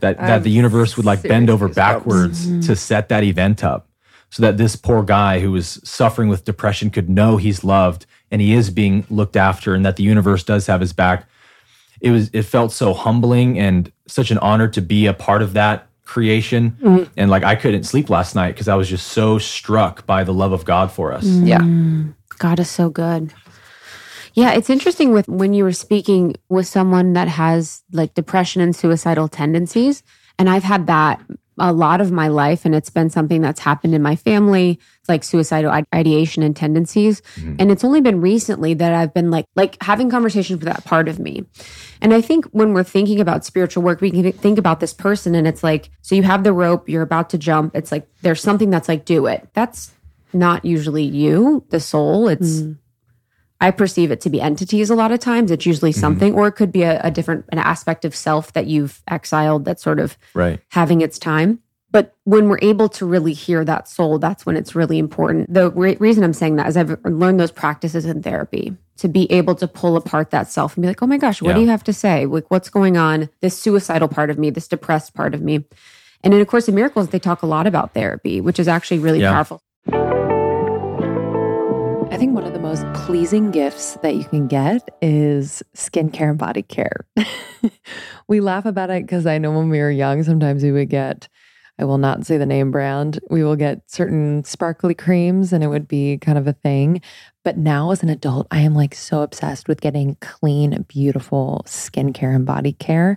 [SPEAKER 3] that that
[SPEAKER 4] I'm
[SPEAKER 3] the universe would like bend
[SPEAKER 4] serious
[SPEAKER 3] over
[SPEAKER 4] goosebumps.
[SPEAKER 3] backwards mm-hmm. to set that event up so that this poor guy who was suffering with depression could know he's loved and he is being looked after and that the universe does have his back it was it felt so humbling and such an honor to be a part of that creation mm. and like i couldn't sleep last night because i was just so struck by the love of god for us
[SPEAKER 4] Yeah. Mm.
[SPEAKER 1] God is so good. Yeah, it's interesting with when you were speaking with someone that has like depression and suicidal tendencies. And I've had that a lot of my life, and it's been something that's happened in my family, like suicidal ideation and tendencies. Mm-hmm. And it's only been recently that I've been like like having conversations with that part of me. And I think when we're thinking about spiritual work, we can think about this person, and it's like, so you have the rope, you're about to jump. It's like there's something that's like, do it. That's not usually you, the soul. It's mm. I perceive it to be entities a lot of times. It's usually mm-hmm. something, or it could be a, a different an aspect of self that you've exiled that's sort of
[SPEAKER 3] right
[SPEAKER 1] having its time. But when we're able to really hear that soul, that's when it's really important. The re- reason I'm saying that is I've learned those practices in therapy to be able to pull apart that self and be like, oh my gosh, what do you have to say? Like, what's going on? This suicidal part of me, this depressed part of me. And in A Course in Miracles, they talk a lot about therapy, which is actually really
[SPEAKER 3] Yeah.
[SPEAKER 1] powerful.
[SPEAKER 4] I think one of the most pleasing gifts that you can get is skincare and body care. *laughs* we laugh about it because I know when we were young, sometimes we would get, I will not say the name brand, we will get certain sparkly creams and it would be kind of a thing. But now as an adult, I am like so obsessed with getting clean, beautiful skincare and body care.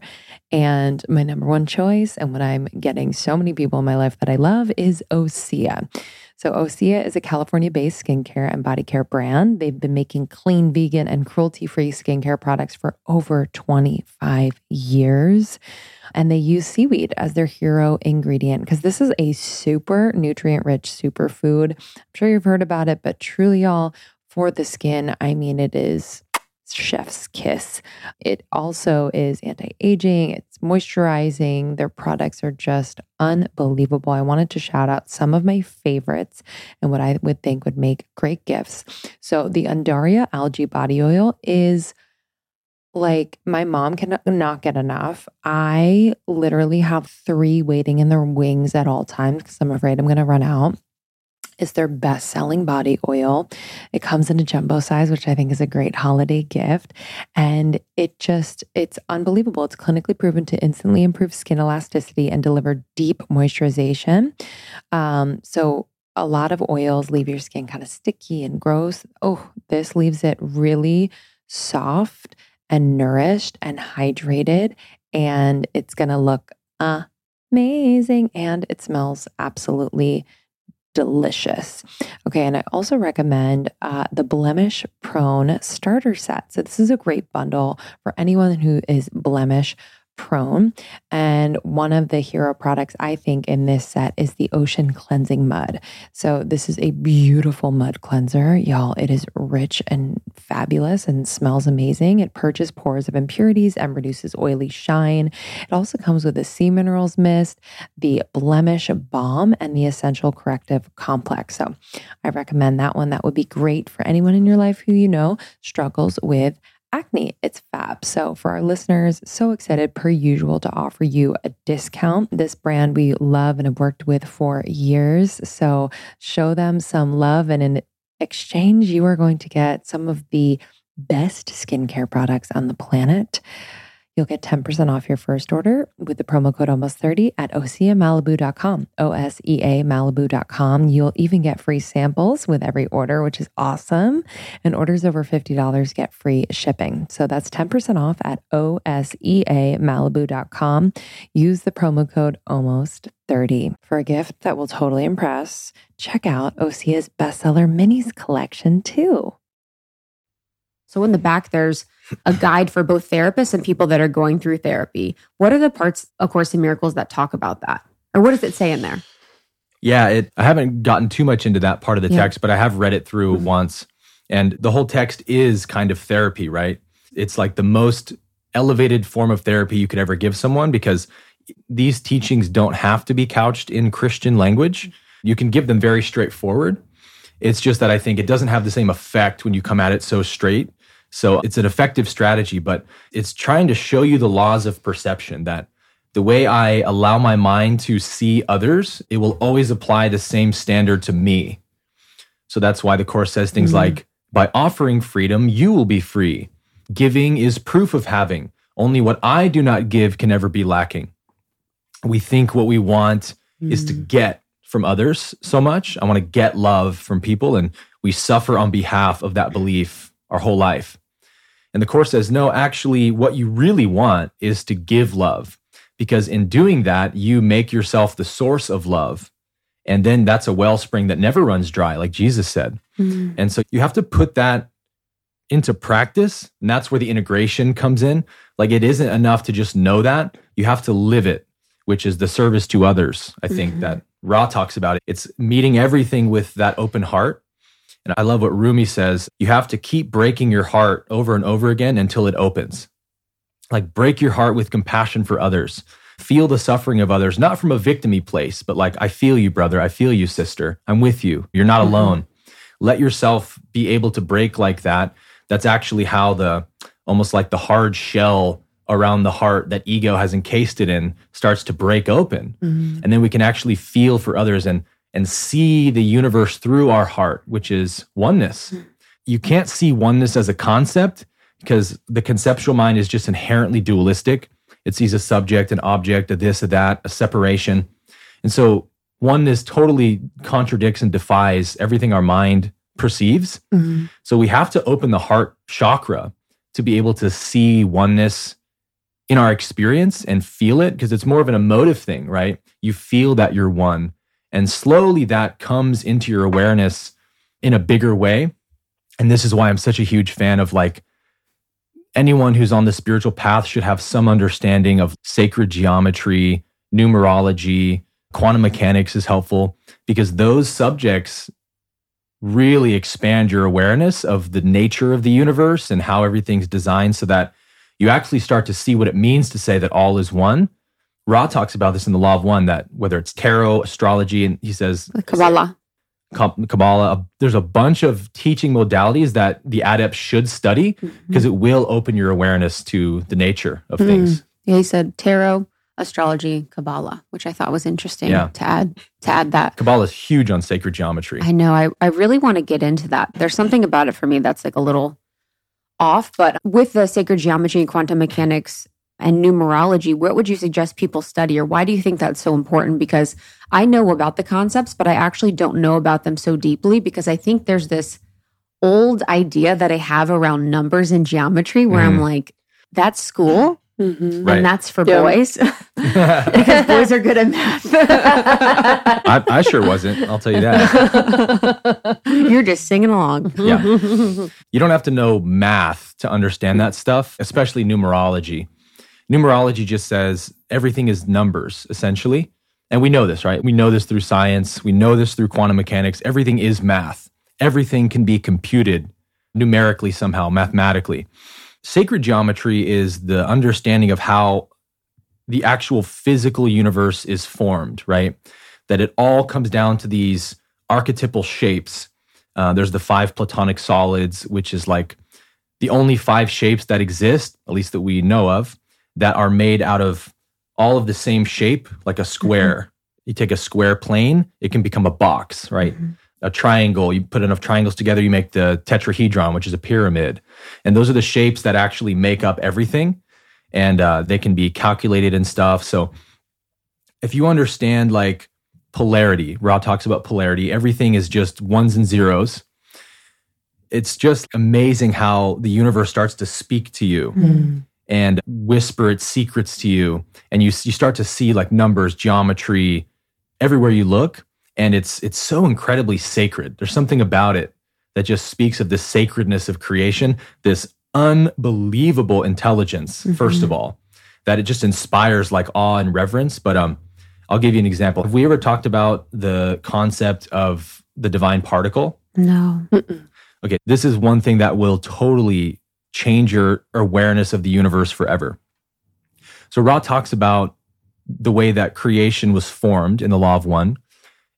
[SPEAKER 4] And my number one choice, and what I'm getting so many people in my life that I love, is Osea. So, Osea is a California based skincare and body care brand. They've been making clean, vegan, and cruelty free skincare products for over 25 years. And they use seaweed as their hero ingredient because this is a super nutrient rich superfood. I'm sure you've heard about it, but truly, y'all, for the skin, I mean, it is chef's kiss. It also is anti aging, it's moisturizing. Their products are just unbelievable. I wanted to shout out some of my favorites and what I would think would make great gifts. So, the Undaria algae body oil is like my mom cannot not get enough. I literally have three waiting in their wings at all times because I'm afraid I'm going to run out. It's their best selling body oil. It comes in a jumbo size, which I think is a great holiday gift. And it just, it's unbelievable. It's clinically proven to instantly improve skin elasticity and deliver deep moisturization. Um, so, a lot of oils leave your skin kind of sticky and gross. Oh, this leaves it really soft and nourished and hydrated. And it's going to look amazing. And it smells absolutely delicious. Okay, and I also recommend uh, the Blemish Prone Starter Set. So, this is a great bundle for anyone who is blemish prone. And one of the hero products I think in this set is the Ocean Cleansing Mud. So, this is a beautiful mud cleanser. Y'all, it is rich and fabulous and smells amazing. It purges pores of impurities and reduces oily shine. It also comes with the sea minerals mist, the blemish balm, and the essential corrective complex. So, I recommend that one. That would be great for anyone in your life who you know struggles with acne. It's fab. So, for our listeners, so excited per usual to offer you a discount. This brand we love and have worked with for years. So, show them some love. And in exchange, you are going to get some of the best skincare products on the planet.
[SPEAKER 2] You'll get 10% off your first order with the promo code almost 30 at oseamalibu.com. O S E A Malibu.com. You'll even get free samples with every order, which is awesome. And orders over $50 get free shipping. So that's 10% off at O S E A Malibu.com. Use the promo code almost 30 for a gift that will totally impress. Check out Osea's bestseller minis collection too.
[SPEAKER 1] So in the back, there's a guide for both therapists and people that are going through therapy. What are the parts of Course in Miracles that talk about that? Or what does it say in there?
[SPEAKER 3] Yeah, it, I haven't gotten too much into that part of the
[SPEAKER 1] Yeah.
[SPEAKER 3] text, but I have read it through
[SPEAKER 1] Mhm.
[SPEAKER 3] once. And the whole text is kind of therapy, right? It's like the most elevated form of therapy you could ever give someone because these teachings don't have to be couched in Christian language. You can give them very straightforward. It's just that I think it doesn't have the same effect when you come at it so straight. So it's an effective strategy, but it's trying to show you the laws of perception that the way I allow my mind to see others, it will always apply the same standard to me. So that's why the Course says things
[SPEAKER 1] Mhm.
[SPEAKER 3] like, by offering freedom, you will be free. Giving is proof of having. Only what I do not give can ever be lacking. We think what we want is to get from others so much. I want to get love from people, and we suffer on behalf of that belief our whole life. And the Course says, no, actually, what you really want is to give love, because in doing that, you make yourself the source of love. And then that's a wellspring that never runs dry, like Jesus said.
[SPEAKER 1] Mm.
[SPEAKER 3] And so you have to put that into practice. And that's where the integration comes in. Like it isn't enough to just know that, you have to live it, which is the service to others. I think
[SPEAKER 1] Mhm.
[SPEAKER 3] that Ra talks about it. It's meeting everything with that open heart. And I love what Rumi says you have to keep breaking your heart over and over again until it opens. Like break your heart with compassion for others. Feel the suffering of others, not from a victimy place, but like, I feel you, brother. I feel you, sister. I'm with you. You're not
[SPEAKER 1] Mhm.
[SPEAKER 3] alone. Let yourself be able to break like that. That's actually how the almost like the hard shell around the heart that ego has encased it in starts to break open.
[SPEAKER 1] Mm.
[SPEAKER 3] And then we can actually feel for others and and see the universe through our heart, which is oneness. You can't see oneness as a concept because the conceptual mind is just inherently dualistic. It sees a subject, an object, a this, a that, a separation. And so oneness totally contradicts and defies everything our mind perceives.
[SPEAKER 1] Mm.
[SPEAKER 3] So we have to open the heart chakra to be able to see oneness in our experience and feel it because it's more of an emotive thing, right? You feel that you're one. And slowly that comes into your awareness in a bigger way. And this is why I'm such a huge fan of like anyone who's on the spiritual path should have some understanding of sacred geometry, numerology, quantum mechanics is helpful because those subjects really expand your awareness of the nature of the universe and how everything's designed so that you actually start to see what it means to say that all is one. Ra talks about this in the Law of One that whether it's tarot, astrology, and he says
[SPEAKER 1] Kabbalah.
[SPEAKER 3] Kabbalah, there's a bunch of teaching modalities that the adept should study because it will open your awareness to the nature of
[SPEAKER 1] Mhm.
[SPEAKER 3] things.
[SPEAKER 1] Yeah, he said tarot, astrology, Kabbalah, which I thought was interesting
[SPEAKER 3] Yeah.
[SPEAKER 1] to add to add that.
[SPEAKER 3] Kabbalah is huge on sacred geometry.
[SPEAKER 1] I know. I, I really want to get into that. There's something about it for me that's like a little off, but with the sacred geometry, and quantum mechanics, and numerology, what would you suggest people study, or why do you think that's so important? Because I know about the concepts, but I actually don't know about them so deeply because I think there's this old idea that I have around numbers and geometry where I'm
[SPEAKER 3] Mhm.
[SPEAKER 1] like, that's school
[SPEAKER 2] Mm-hmm.
[SPEAKER 3] Right.
[SPEAKER 1] and that's for
[SPEAKER 2] Yeah.
[SPEAKER 1] boys *laughs* because boys are good at math.
[SPEAKER 3] I, I sure wasn't. I'll tell you that. *laughs*
[SPEAKER 1] You're just singing along.
[SPEAKER 3] Yeah. You don't have to know math to understand that stuff, especially numerology. Numerology just says everything is numbers, essentially. And we know this, right? We know this through science. We know this through quantum mechanics. Everything is math. Everything can be computed numerically somehow, mathematically. Sacred geometry is the understanding of how the actual physical universe is formed, right? That it all comes down to these archetypal shapes. Uh, there's the five platonic solids, which is like the only five shapes that exist, at least that we know of, that are made out of all of the same shape, like a square. You take a square plane, it can become a box, right? A triangle, you put enough triangles together, you make the tetrahedron, which is a pyramid. And those are the shapes that actually make up everything. and uh, they can be calculated and stuff. So if you understand like polarity, Ra talks about polarity, everything is just ones and zeros. It's just amazing how the universe starts to speak to you. Mm. And whisper its secrets to you, and you you start to see like numbers, geometry, everywhere you look, and it's it's so incredibly sacred. There's something about it that just speaks of the sacredness of creation, this unbelievable intelligence, mm-hmm. first of all, that it just inspires like awe and reverence. But um, I'll give you an example. Have we ever talked about the concept of the divine particle?
[SPEAKER 1] No. Mm-mm.
[SPEAKER 3] Okay, this is one thing that will totally change your awareness of the universe forever. So Ra talks about the way that creation was formed in the law of one,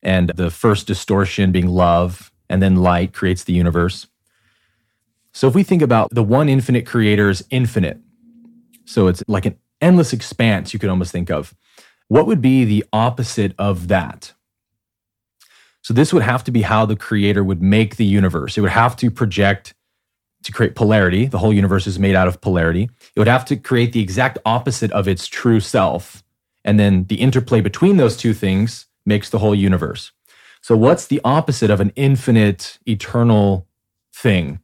[SPEAKER 3] and the first distortion being love, and then light creates the universe. So if we think about the one infinite creator is infinite, so it's like an endless expanse, you could almost think of. What would be the opposite of that? So this would have to be how the creator would make the universe. It would have to project to create polarity. The whole universe is made out of polarity. It would have to create the exact opposite of its true self. And then the interplay between those two things makes the whole universe. So what's the opposite of an infinite, eternal thing?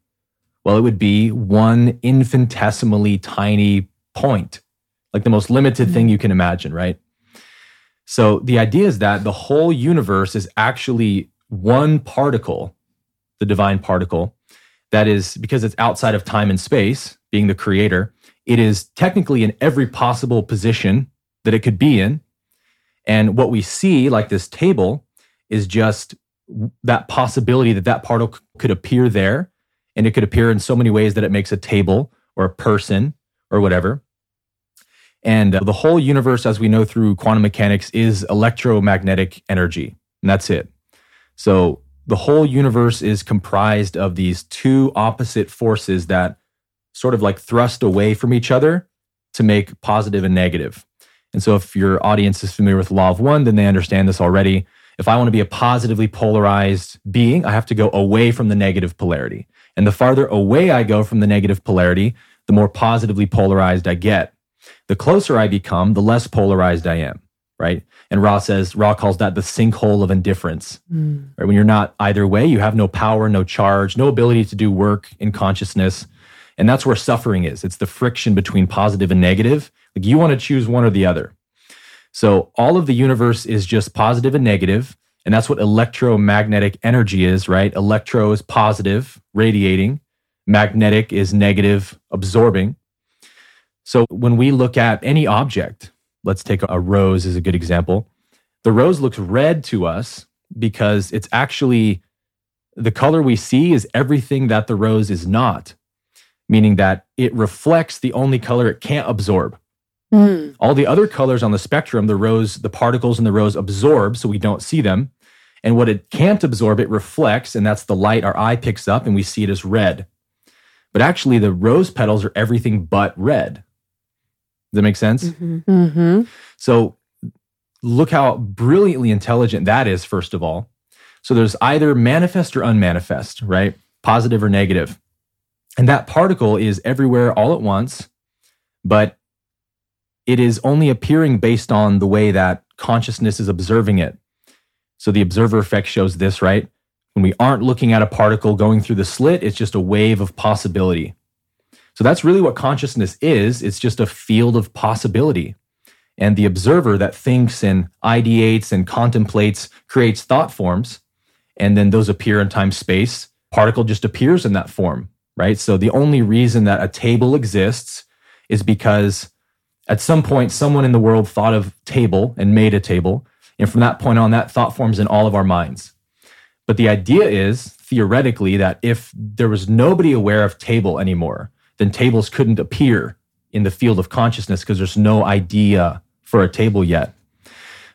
[SPEAKER 3] Well, it would be one infinitesimally tiny point, like the most limited mm-hmm. thing you can imagine, right? So the idea is that the whole universe is actually one particle, the divine particle, that is because it's outside of time and space, being the creator, it is technically in every possible position that it could be in. And what we see, like this table, is just that possibility that that particle could appear there and it could appear in so many ways that it makes a table or a person or whatever. And uh, the whole universe, as we know through quantum mechanics, is electromagnetic energy. And that's it. So the whole universe is comprised of these two opposite forces that sort of like thrust away from each other to make positive and negative. And so if your audience is familiar with law of one, then they understand this already. If I want to be a positively polarized being, I have to go away from the negative polarity. And the farther away I go from the negative polarity, the more positively polarized I get. The closer I become, the less polarized I am, right? And Ra says, Ra calls that the sinkhole of indifference. Mm. Right? When you're not either way, you have no power, no charge, no ability to do work in consciousness. And that's where suffering is. It's the friction between positive and negative. Like you want to choose one or the other. So all of the universe is just positive and negative, and that's what electromagnetic energy is, right? Electro is positive, radiating. Magnetic is negative, absorbing. So when we look at any object, let's take a rose as a good example. The rose looks red to us because it's actually the color we see is everything that the rose is not, meaning that it reflects the only color it can't absorb. Mm. All the other colors on the spectrum, the rose, the particles in the rose absorb, so we don't see them. And what it can't absorb, it reflects, and that's the light our eye picks up, and we see it as red. But actually, the rose petals are everything but red. Does that make sense? Mm-hmm. Mm-hmm. So, look how brilliantly intelligent that is, first of all. So, there's either manifest or unmanifest, right? Positive or negative. And that particle is everywhere all at once, but it is only appearing based on the way that consciousness is observing it. So the observer effect shows this, right? When we aren't looking at a particle going through the slit, it's just a wave of possibility. So that's really what consciousness is. It's just a field of possibility. And the observer that thinks and ideates and contemplates creates thought forms. And then those appear in time space. Particle just appears in that form, right? So the only reason that a table exists is because at some point, someone in the world thought of table and made a table. And from that point on, that thought forms in all of our minds. But the idea is theoretically that if there was nobody aware of table anymore, then tables couldn't appear in the field of consciousness because there's no idea for a table yet.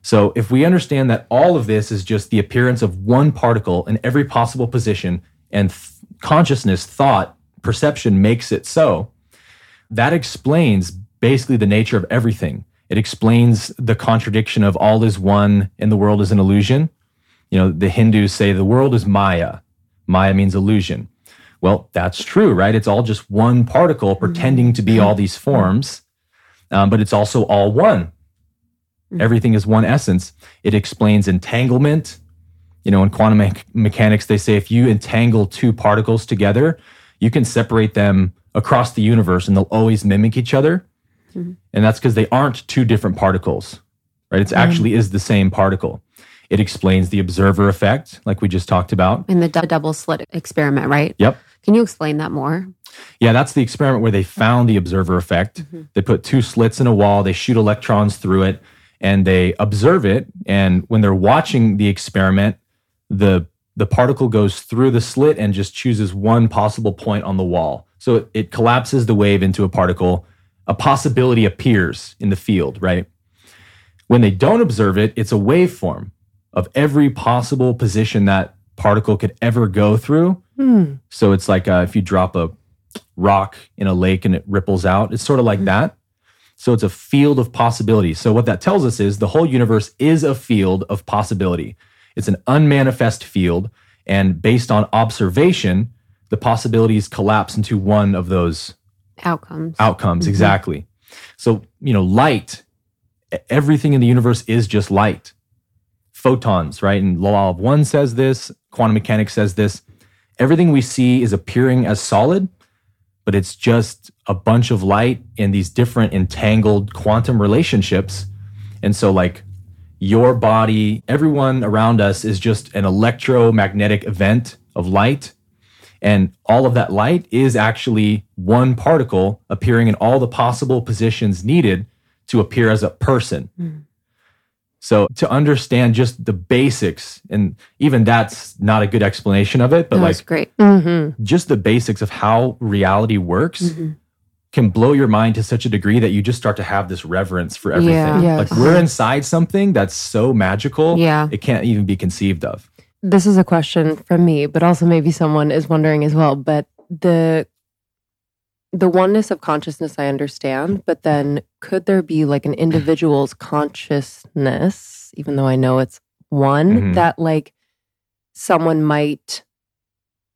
[SPEAKER 3] So if we understand that all of this is just the appearance of one particle in every possible position and th- consciousness, thought, perception makes it so, that explains basically the nature of everything. It explains the contradiction of all is one and the world is an illusion. You know, the Hindus say the world is Maya. Maya means illusion. Well, that's true, right? It's all just one particle pretending to be all these forms. um, but it's also all one.
[SPEAKER 1] Mhm.
[SPEAKER 3] Everything is one essence. It explains entanglement. You know, in quantum me- mechanics, they say if you entangle two particles together, you can separate them across the universe and they'll always mimic each other.
[SPEAKER 1] Mhm.
[SPEAKER 3] And that's because they aren't two different particles, right? It's actually is the same particle. It explains the observer effect, like we just talked about.
[SPEAKER 1] In the dou- double slit experiment, right?
[SPEAKER 3] Yep.
[SPEAKER 1] Can you explain that more?
[SPEAKER 3] Yeah, that's the experiment where they found the observer effect. Mm-hmm. They put two slits in a wall, they shoot electrons through it, and they observe it. And when they're watching the experiment, the the particle goes through the slit and just chooses one possible point on the wall. So it, it collapses the wave into a particle. A possibility appears in the field, right? When they don't observe it, it's a waveform of every possible position that particle could ever go through.
[SPEAKER 2] Hmm.
[SPEAKER 3] So it's like uh, if you drop a rock in a lake and it ripples out, it's sort of like that. So it's a field of possibility. So what that tells us is the whole universe is a field of possibility. It's an unmanifest field. And based on observation, the possibilities collapse into one of those
[SPEAKER 1] Outcomes.
[SPEAKER 3] outcomes. Exactly. So, you know, light, everything in the universe is just light. Photons, right? And law of one says this, quantum mechanics says this. Everything we see is appearing as solid, but it's just a bunch of light in these different entangled quantum relationships. And so, like, your body, everyone around us is just an electromagnetic event of light. And all of that light is actually one particle appearing in all the possible positions needed to appear as a person. Hmm. So to understand just the basics, and even that's not a good explanation of it, but
[SPEAKER 1] That
[SPEAKER 3] like
[SPEAKER 1] was great.
[SPEAKER 2] hmm
[SPEAKER 3] just the basics of how reality works
[SPEAKER 1] Mhm.
[SPEAKER 3] can blow your mind to such a degree that you just start to have this reverence for everything.
[SPEAKER 1] Yeah.
[SPEAKER 2] Yes.
[SPEAKER 3] Like we're inside something that's so magical,
[SPEAKER 1] Yeah.
[SPEAKER 3] it can't even be conceived of.
[SPEAKER 2] This is a question from me, but also maybe someone is wondering as well. But the the oneness of consciousness I understand, but then could there be like an individual's consciousness, even though I know it's one,
[SPEAKER 3] Mhm.
[SPEAKER 2] that like someone might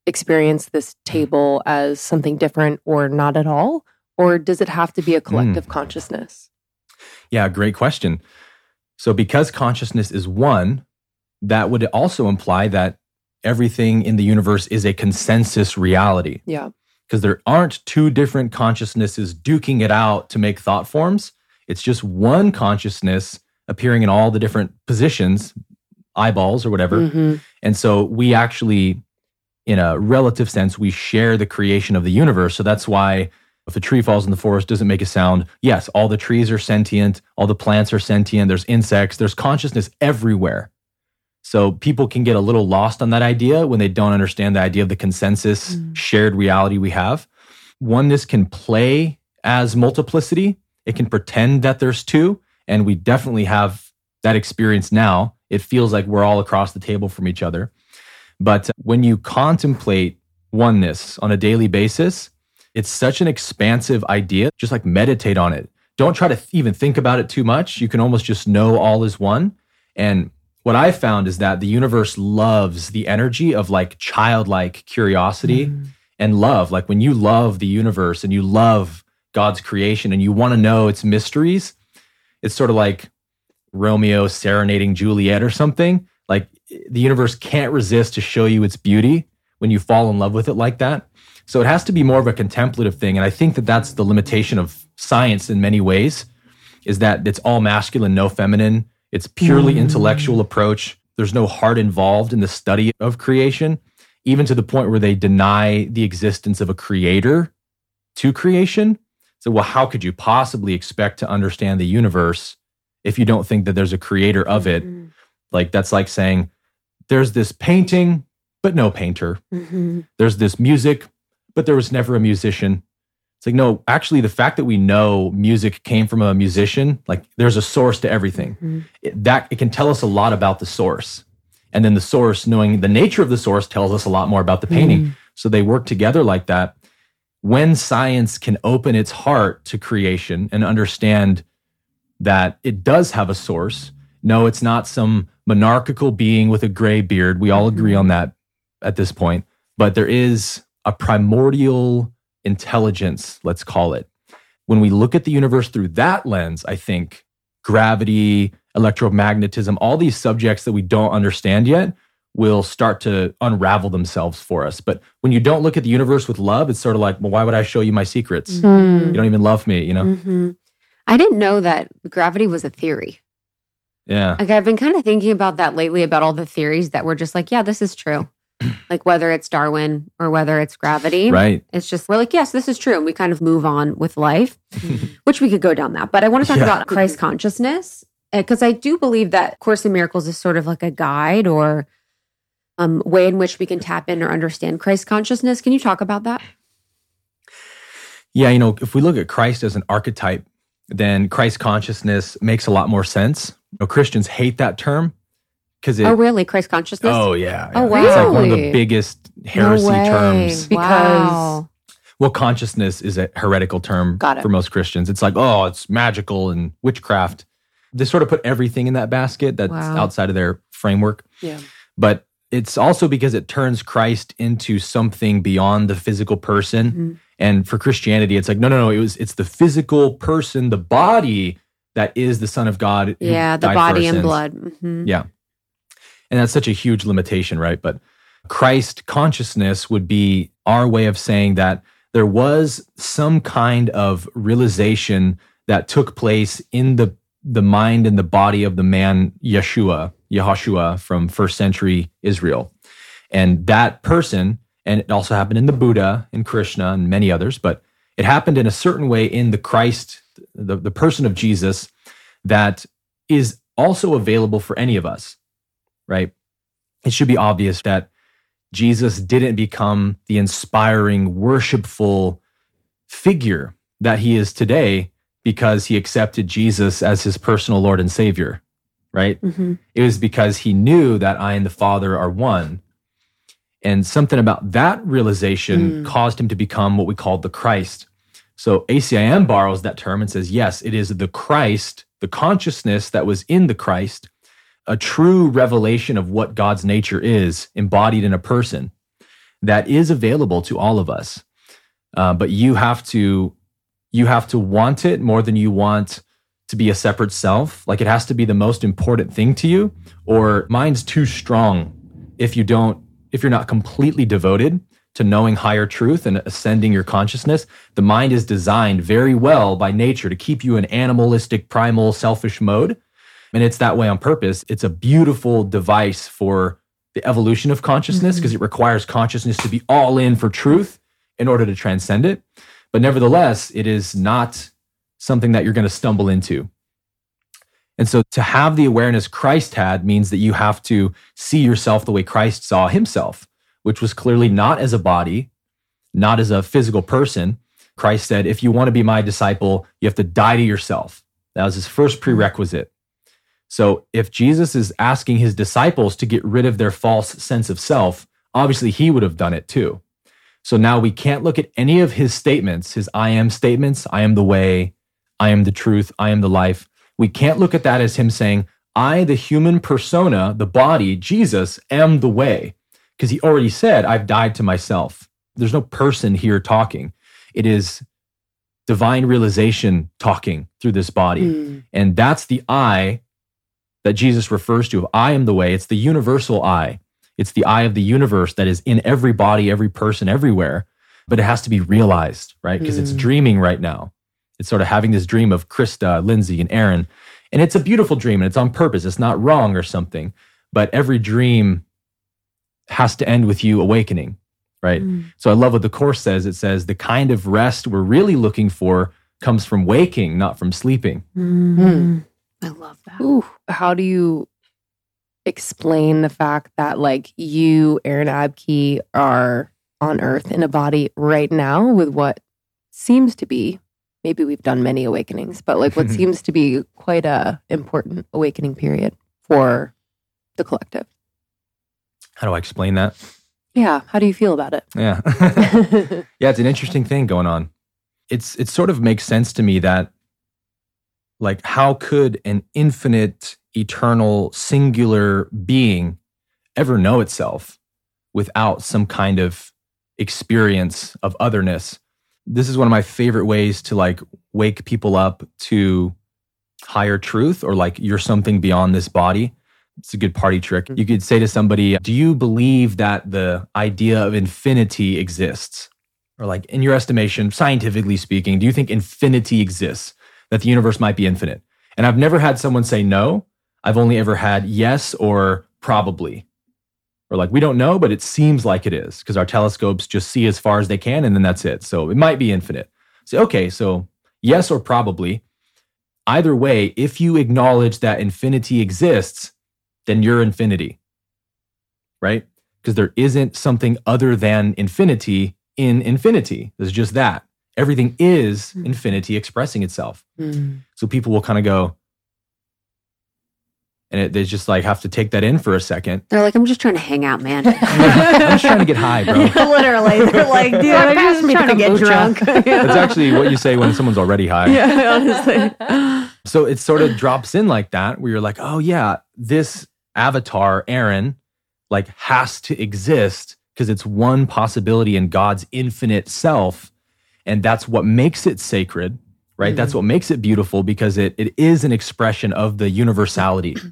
[SPEAKER 2] experience this table as something different or not at all? Or does it have to be a collective consciousness?
[SPEAKER 3] Yeah, great question. So, because consciousness is one, that would also imply that everything in the universe is a consensus reality
[SPEAKER 2] Yeah.
[SPEAKER 3] Because there aren't two different consciousnesses duking it out to make thought forms. It's just one consciousness appearing in all the different positions, eyeballs or whatever.
[SPEAKER 2] Mhm.
[SPEAKER 3] And so we actually, in a relative sense, we share the creation of the universe. So that's why if a tree falls in the forest, doesn't make a sound. Yes, all the trees are sentient, all the plants are sentient, there's insects, there's consciousness everywhere. So people can get a little lost on that idea when they don't understand the idea of the consensus
[SPEAKER 2] Mm.
[SPEAKER 3] shared reality we have. Oneness can play as multiplicity. It can pretend that there's two, and we definitely have that experience now. It feels like we're all across the table from each other. But when you contemplate oneness on a daily basis, it's such an expansive idea. Just like meditate on it. Don't try to th- even think about it too much. You can almost just know all is one. And what I found is that the universe loves the energy of like childlike curiosity mm-hmm. and love. Like when you love the universe and you love God's creation and you want to know its mysteries, it's sort of like Romeo serenading Juliet or something. Like the universe can't resist to show you its beauty when you fall in love with it like that. So it has to be more of a contemplative thing. And I think that that's the limitation of science in many ways is that it's all masculine, no feminine. It's purely intellectual approach. There's no heart involved in the study of creation, even to the point where they deny the existence of a creator to creation. So, well, how could you possibly expect to understand the universe if you don't think that there's a creator of it?
[SPEAKER 1] Mhm.
[SPEAKER 3] Like, that's like saying there's this painting, but no painter.
[SPEAKER 1] Mhm.
[SPEAKER 3] There's this music, but there was never a musician. It's like, no, actually, the fact that we know music came from a musician, like there's a source to everything.
[SPEAKER 1] Mhm.
[SPEAKER 3] It, that it can tell us a lot about the source. And then the source, knowing the nature of the source, tells us a lot more about the painting. So they work together like that. When science can open its heart to creation and understand that it does have a source, no, it's not some monarchical being with a gray beard. We all agree on that at this point. But there is a primordial intelligence, let's call it, when we look at the universe through that lens, I think gravity, electromagnetism, all these subjects that we don't understand yet will start to unravel themselves for us. But when you don't look at the universe with love, it's sort of like, well, why would I show you my secrets?
[SPEAKER 1] Mm-hmm.
[SPEAKER 3] You don't even love me, you know?
[SPEAKER 1] Mhm. I didn't know that gravity was a theory.
[SPEAKER 3] Yeah.
[SPEAKER 1] Like I've been kind of thinking about that lately about all the theories that were just like, yeah, this is true. Like whether it's Darwin or whether it's gravity.
[SPEAKER 3] Right.
[SPEAKER 1] It's just we're like, yes, this is true. And we kind of move on with life, *laughs* which we could go down that. But I want to talk
[SPEAKER 3] Yeah.
[SPEAKER 1] about Christ consciousness because I do believe that Course in Miracles is sort of like a guide or um, way in which we can tap in or understand Christ consciousness. Can you talk about that?
[SPEAKER 3] Yeah, you know, if we look at Christ as an archetype, then Christ consciousness makes a lot more sense. You know, Christians hate that term because it.
[SPEAKER 1] oh, really? Christ consciousness?
[SPEAKER 3] Oh yeah,
[SPEAKER 1] Oh,
[SPEAKER 3] yeah. It's like one of the biggest heresy
[SPEAKER 1] way.
[SPEAKER 3] terms.
[SPEAKER 2] Because-
[SPEAKER 1] Wow.
[SPEAKER 3] Well, consciousness is a heretical term for most Christians. It's like, oh, it's magical and witchcraft. They sort of put everything in that basket that's
[SPEAKER 1] Wow.
[SPEAKER 3] outside of their framework.
[SPEAKER 2] Yeah.
[SPEAKER 3] But it's also because it turns Christ into something beyond the physical person.
[SPEAKER 1] Mhm.
[SPEAKER 3] And for Christianity, it's like, no, no, no. It was it's the physical person, the body that is the Son of God.
[SPEAKER 1] Yeah, the
[SPEAKER 3] died for our
[SPEAKER 1] body and
[SPEAKER 3] sins.
[SPEAKER 1] blood. Mhm.
[SPEAKER 3] Yeah. And that's such a huge limitation, right? But Christ consciousness would be our way of saying that there was some kind of realization that took place in the the mind and the body of the man Yeshua, Yehoshua from first century Israel. And that person, and it also happened in the Buddha, in Krishna, and many others, but it happened in a certain way in the Christ, the, the person of Jesus, that is also available for any of us, right? It should be obvious that Jesus didn't become the inspiring, worshipful figure that he is today because he accepted Jesus as his personal Lord and Savior, right?
[SPEAKER 1] Mhm.
[SPEAKER 3] It was because he knew that I and the Father are one. And something about that realization
[SPEAKER 1] Mm.
[SPEAKER 3] caused him to become what we call the Christ. So ACIM borrows that term and says, yes, it is the Christ, the consciousness that was in the Christ, a true revelation of what God's nature is embodied in a person that is available to all of us. Uh, but you have to you have to want it more than you want to be a separate self. Like it has to be the most important thing to you, or mine's too strong if you don't, if you're not completely devoted to knowing higher truth and ascending your consciousness. The mind is designed very well by nature to keep you in animalistic, primal, selfish mode. And it's that way on purpose. It's a beautiful device for the evolution of consciousness mm-hmm. because it requires consciousness to be all in for truth in order to transcend it. But nevertheless, it is not something that you're going to stumble into. And so to have the awareness Christ had means that you have to see yourself the way Christ saw himself, which was clearly not as a body, not as a physical person. Christ said, if you want to be my disciple, you have to die to yourself. That was his first mm-hmm. prerequisite. So if Jesus is asking his disciples to get rid of their false sense of self, obviously he would have done it too. So now we can't look at any of his statements, his I am statements, I am the way, I am the truth, I am the life. We can't look at that as him saying, I, the human persona, the body, Jesus, am the way. Because he already said, I've died to myself. There's no person here talking. It is divine realization talking through this body.
[SPEAKER 1] Mm.
[SPEAKER 3] And that's the I that Jesus refers to. of I am the way. It's the universal I. It's the eye of the universe that is in every body, every person, everywhere. But it has to be realized, right? Because it's
[SPEAKER 1] Mm.
[SPEAKER 3] dreaming right now. It's sort of having this dream of Krista, Lindsay, and Aaron. And it's a beautiful dream and it's on purpose. It's not wrong or something. But every dream has to end with you awakening, right?
[SPEAKER 1] Mm.
[SPEAKER 3] So I love what the Course says. It says the kind of rest we're really looking for comes from waking, not from sleeping.
[SPEAKER 1] Mm. I love that.
[SPEAKER 2] Ooh, how do you explain the fact that like you, Aaron Abke, are on Earth in a body right now with what seems to be maybe we've done many awakenings, but like what *laughs* seems to be quite a important awakening period for the collective.
[SPEAKER 3] How do I explain that?
[SPEAKER 2] Yeah, how do you feel about it?
[SPEAKER 3] Yeah. *laughs* yeah, it's an interesting thing going on. It's it sort of makes sense to me that like how could an infinite, eternal, singular being ever know itself without some kind of experience of otherness? This is one of my favorite ways to like wake people up to higher truth or like you're something beyond this body. It's a good party trick. Mm-hmm. You could say to somebody, Do you believe that the idea of infinity exists? Or, like, in your estimation, scientifically speaking, do you think infinity exists? That the universe might be infinite? And I've never had someone say no. I've only ever had yes or probably. Or like, we don't know, but it seems like it is because our telescopes just see as far as they can and then that's it. So it might be infinite. So, okay, so yes or probably. Either way, if you acknowledge that infinity exists, then you're infinity, right? Because there isn't something other than infinity in infinity. There's just that. Everything is
[SPEAKER 1] Mm.
[SPEAKER 3] infinity expressing itself.
[SPEAKER 1] Mm.
[SPEAKER 3] So people will kind of go, and it, they just like have to take that in for a second.
[SPEAKER 1] They're like, I'm just trying to hang out, man. *laughs*
[SPEAKER 3] I'm just trying to get high, bro. *laughs*
[SPEAKER 1] Literally, they're like, dude, I'm
[SPEAKER 2] pass
[SPEAKER 1] just trying to get
[SPEAKER 2] kombucha.
[SPEAKER 1] drunk. *laughs*
[SPEAKER 3] That's actually what you say when someone's already high.
[SPEAKER 1] yeah, honestly.
[SPEAKER 3] So it sort of drops in like that, where you're like, oh yeah, this avatar, Aaron, like has to exist because it's one possibility in God's infinite self. And that's what makes it sacred, right? That's hmm. what makes it beautiful because it, it is an expression of the universality. *clears throat*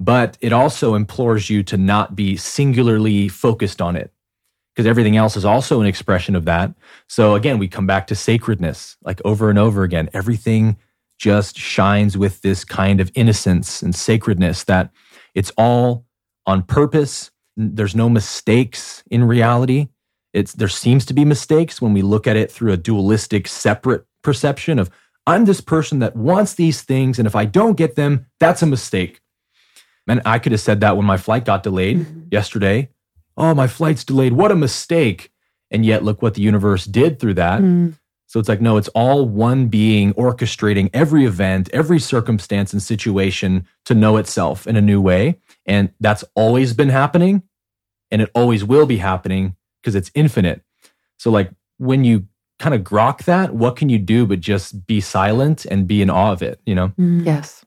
[SPEAKER 3] But it also implores you to not be singularly focused on it because everything else is also an expression of that. So again, we come back to sacredness like over and over again. Everything just shines with this kind of innocence and sacredness that it's all on purpose. There's no mistakes in reality. It's there seems to be mistakes when we look at it through a dualistic, separate perception of I'm this person that wants these things, and if I don't get them, that's a mistake. And I could have said that when my flight got delayed yesterday. Oh, my flight's delayed. What a mistake. And yet, look what the universe did through that.
[SPEAKER 1] Mm.
[SPEAKER 3] So it's like, no, it's all one being orchestrating every event, every circumstance and situation to know itself in a new way. And that's always been happening and it always will be happening because it's infinite. So, like, when you kind of grok that, what can you do but just be silent and be in awe of it, you know? Mm.
[SPEAKER 2] Yes.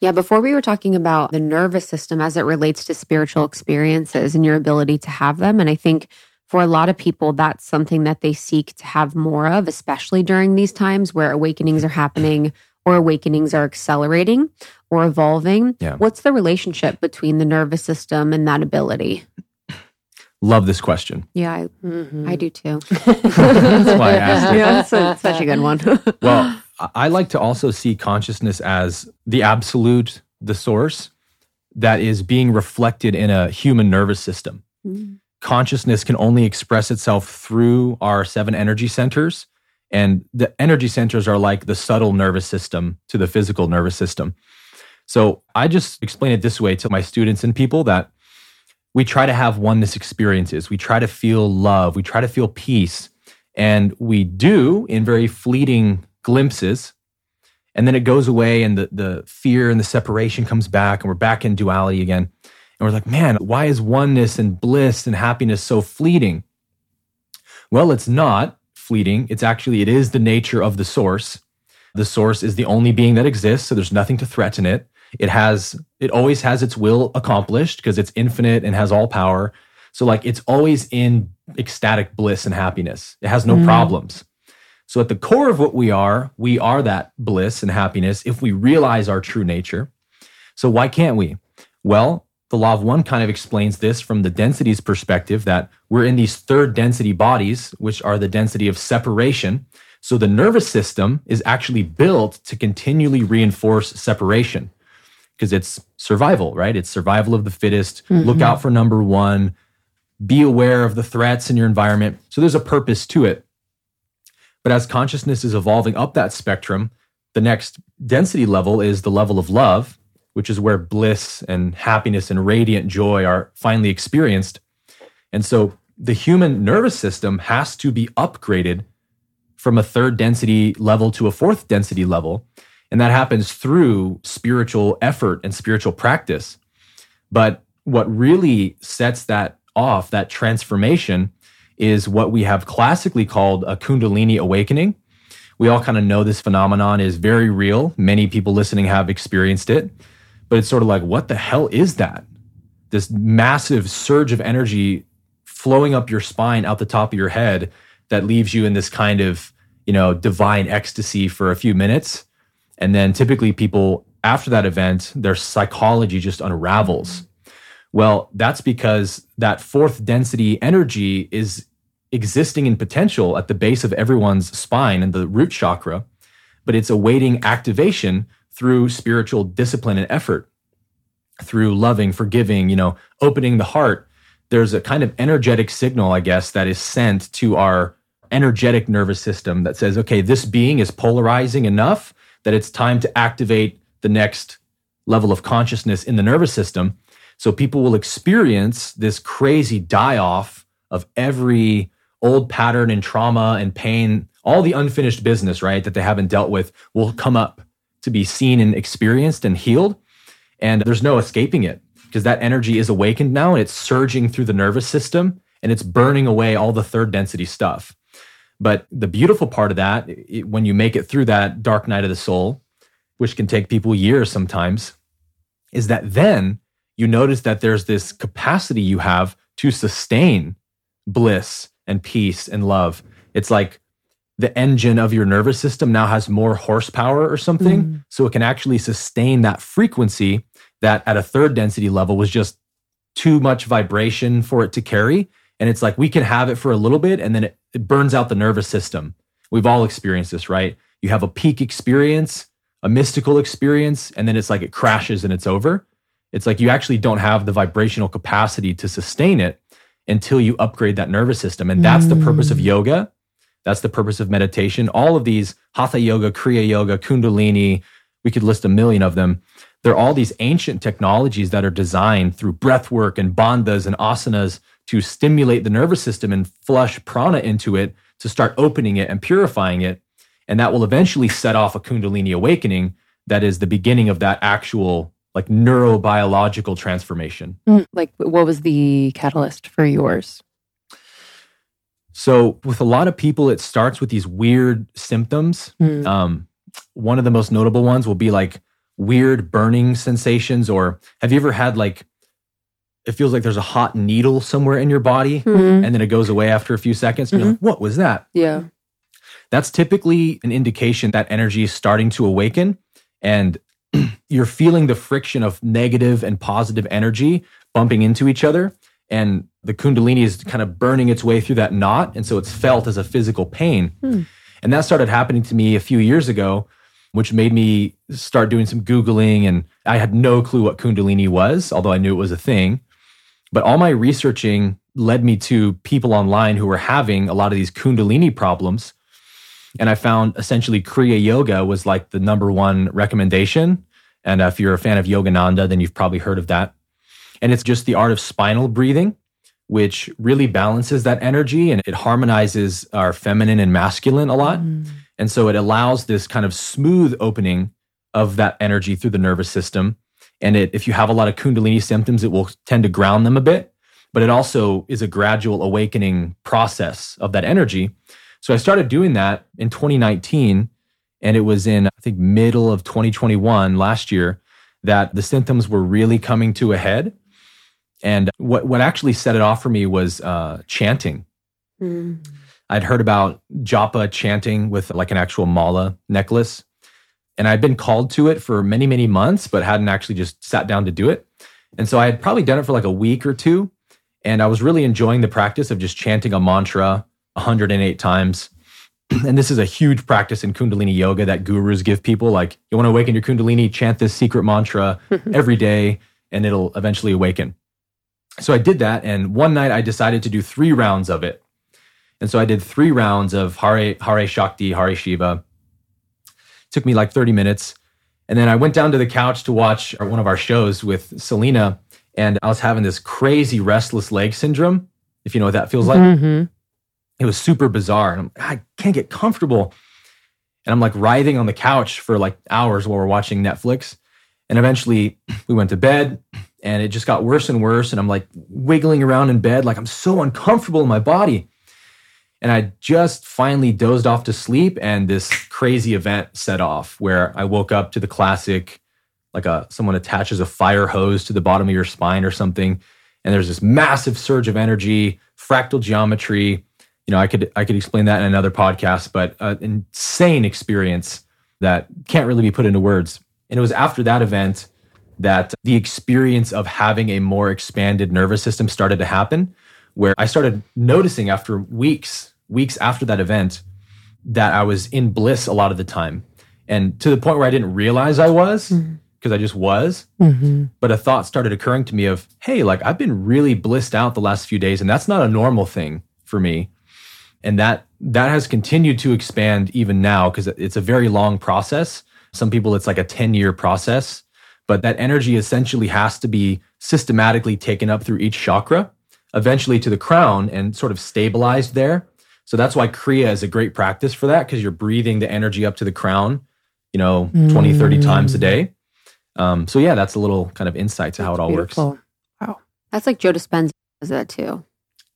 [SPEAKER 1] Yeah, before we were talking about the nervous system as it relates to spiritual experiences and your ability to have them. And I think for a lot of people, that's something that they seek to have more of, especially during these times where awakenings are happening or awakenings are accelerating or evolving.
[SPEAKER 3] Yeah.
[SPEAKER 1] What's the relationship between the nervous system and that ability?
[SPEAKER 3] Love this question.
[SPEAKER 1] Yeah, I,
[SPEAKER 2] Mhm.
[SPEAKER 1] I do too. *laughs*
[SPEAKER 3] That's why I asked it.
[SPEAKER 1] yeah, that's a- such a good one. *laughs*
[SPEAKER 3] Well, I- I like to also see consciousness as the absolute, the source that is being reflected in a human nervous system. Consciousness can only express itself through our seven energy centers. And the energy centers are like the subtle nervous system to the physical nervous system. So I just explain it this way to my students and people that we try to have oneness experiences. We try to feel love. We try to feel peace. And we do in very fleeting glimpses. And then it goes away and the, the fear and the separation comes back and we're back in duality again. And we're like, man, why is oneness and bliss and happiness so fleeting? Well, it's not fleeting. It's actually, it is the nature of the source. The source is the only being that exists. So there's nothing to threaten it. It has, it always has its will accomplished because it's infinite and has all power. So like it's always in ecstatic bliss and happiness. It has no mm-hmm. problems. So at the core of what we are, we are that bliss and happiness if we realize our true nature. So why can't we? Well, the law of one kind of explains this from the densities perspective that we're in these third density bodies, which are the density of separation. So the nervous system is actually built to continually reinforce separation because it's survival, right? It's survival of the fittest. Look out mm-hmm. for number one. Be aware of the threats in your environment. So there's a purpose to it. But as consciousness is evolving up that spectrum, the next density level is the level of love, which is where bliss and happiness and radiant joy are finally experienced. And so the human nervous system has to be upgraded from a third density level to a fourth density level. And that happens through spiritual effort and spiritual practice. But what really sets that off, that transformation, is what we have classically called a Kundalini awakening. We all kind of know this phenomenon is very real. Many people listening have experienced it, but it's sort of like, what the hell is that? This massive surge of energy flowing up your spine out the top of your head that leaves you in this kind of, you know, divine ecstasy for a few minutes. And then typically people after that event, their psychology just unravels. Well, that's because that fourth density energy is existing in potential at the base of everyone's spine and the root chakra, but it's awaiting activation through spiritual discipline and effort, through loving, forgiving, you know, opening the heart. There's a kind of energetic signal, I guess, that is sent to our energetic nervous system that says, okay, this being is polarizing enough that it's time to activate the next level of consciousness in the nervous system. So people will experience this crazy die off of every old pattern and trauma and pain, all the unfinished business, right, that they haven't dealt with will come up to be seen and experienced and healed. And there's no escaping it because that energy is awakened now and it's surging through the nervous system and it's burning away all the third density stuff. But the beautiful part of that, it, when you make it through that dark night of the soul, which can take people years sometimes, is that then you notice that there's this capacity you have to sustain bliss and peace and love. It's like the engine of your nervous system now has more horsepower or something. Mm. So it can actually sustain that frequency that at a third density level was just too much vibration for it to carry. And it's like we can have it for a little bit and then it, it burns out the nervous system. We've all experienced this, right? You have a peak experience a mystical experience and then it's like it crashes and it's over. It's like you actually don't have the vibrational capacity to sustain it until you upgrade that nervous system. And that's mm. the purpose of mm. yoga. That's the purpose of meditation. All of these hatha yoga, kriya yoga, kundalini, we could list a million of them. They're all these ancient technologies that are designed through breath work and bandhas and asanas to stimulate the nervous system and flush prana into it to start opening it and purifying it and that will eventually set off a Kundalini awakening that is the beginning of that actual like neurobiological transformation.
[SPEAKER 2] Mm, like, what was the catalyst for yours?
[SPEAKER 3] So, with a lot of people, it starts with these weird symptoms. Mm. Um, one of the most notable ones will be like weird burning sensations, or have you ever had like it feels like there's a hot needle somewhere in your body mm-hmm. and then it goes away after a few seconds? And mm-hmm. you're like, what was that?
[SPEAKER 2] Yeah.
[SPEAKER 3] That's typically an indication that energy is starting to awaken and *clears throat* you're feeling the friction of negative and positive energy bumping into each other. And the Kundalini is kind of burning its way through that knot. And so it's felt as a physical pain. Hmm. And that started happening to me a few years ago, which made me start doing some Googling. And I had no clue what Kundalini was, although I knew it was a thing. But all my researching led me to people online who were having a lot of these Kundalini problems and I found essentially Kriya Yoga was like the number one recommendation. And if you're a fan of Yogananda, then you've probably heard of that. And it's just the art of spinal breathing, which really balances that energy and it harmonizes our feminine and masculine a lot. Mm. And so it allows this kind of smooth opening of that energy through the nervous system. And it, if you have a lot of Kundalini symptoms, it will tend to ground them a bit. But it also is a gradual awakening process of that energy. So I started doing that in 2019. And it was in, I think, middle of 2021 last year that the symptoms were really coming to a head. And what, what actually set it off for me was uh, chanting. Mm. I'd heard about japa chanting with like an actual mala necklace. And I'd been called to it for many, many months, but hadn't actually just sat down to do it. And so I had probably done it for like a week or two. And I was really enjoying the practice of just chanting a mantra 108 times. *clears throat* And this is a huge practice in Kundalini yoga that gurus give people. Like, you want to awaken your Kundalini, chant this secret mantra *laughs* every day, and it'll eventually awaken. So I did that. And one night I decided to do three rounds of it. And so I did three rounds of Hare, Hare Shakti, Hare Shiva. Took me like 30 minutes. And then I went down to the couch to watch one of our shows with Selena. And I was having this crazy restless leg syndrome, if you know what that feels like. Mm-hmm it was super bizarre. And I'm, I can't get comfortable. And I'm like writhing on the couch for like hours while we're watching Netflix. And eventually *clears throat* we went to bed and it just got worse and worse. And I'm like wiggling around in bed, like I'm so uncomfortable in my body. And I just finally dozed off to sleep. And this crazy event set off where I woke up to the classic, like a someone attaches a fire hose to the bottom of your spine or something. And there's this massive surge of energy, fractal geometry, you know, I could I could explain that in another podcast, but an insane experience that can't really be put into words. And it was after that event that the experience of having a more expanded nervous system started to happen, where I started noticing after weeks, weeks after that event, that I was in bliss a lot of the time. And to the point where I didn't realize I was, because mm-hmm. I just was. Mm-hmm. But a thought started occurring to me of, hey, like I've been really blissed out the last few days, and that's not a normal thing for me. And that that has continued to expand even now because it's a very long process. Some people it's like a 10 year process but that energy essentially has to be systematically taken up through each chakra, eventually to the crown and sort of stabilized there. So that's why Kriya is a great practice for that because you're breathing the energy up to the crown, you know, mm. 20, 30 times a day. Um, so yeah, that's a little kind of insight to that's how it all beautiful. works.
[SPEAKER 1] Wow. That's like Joe Dispenza does that too.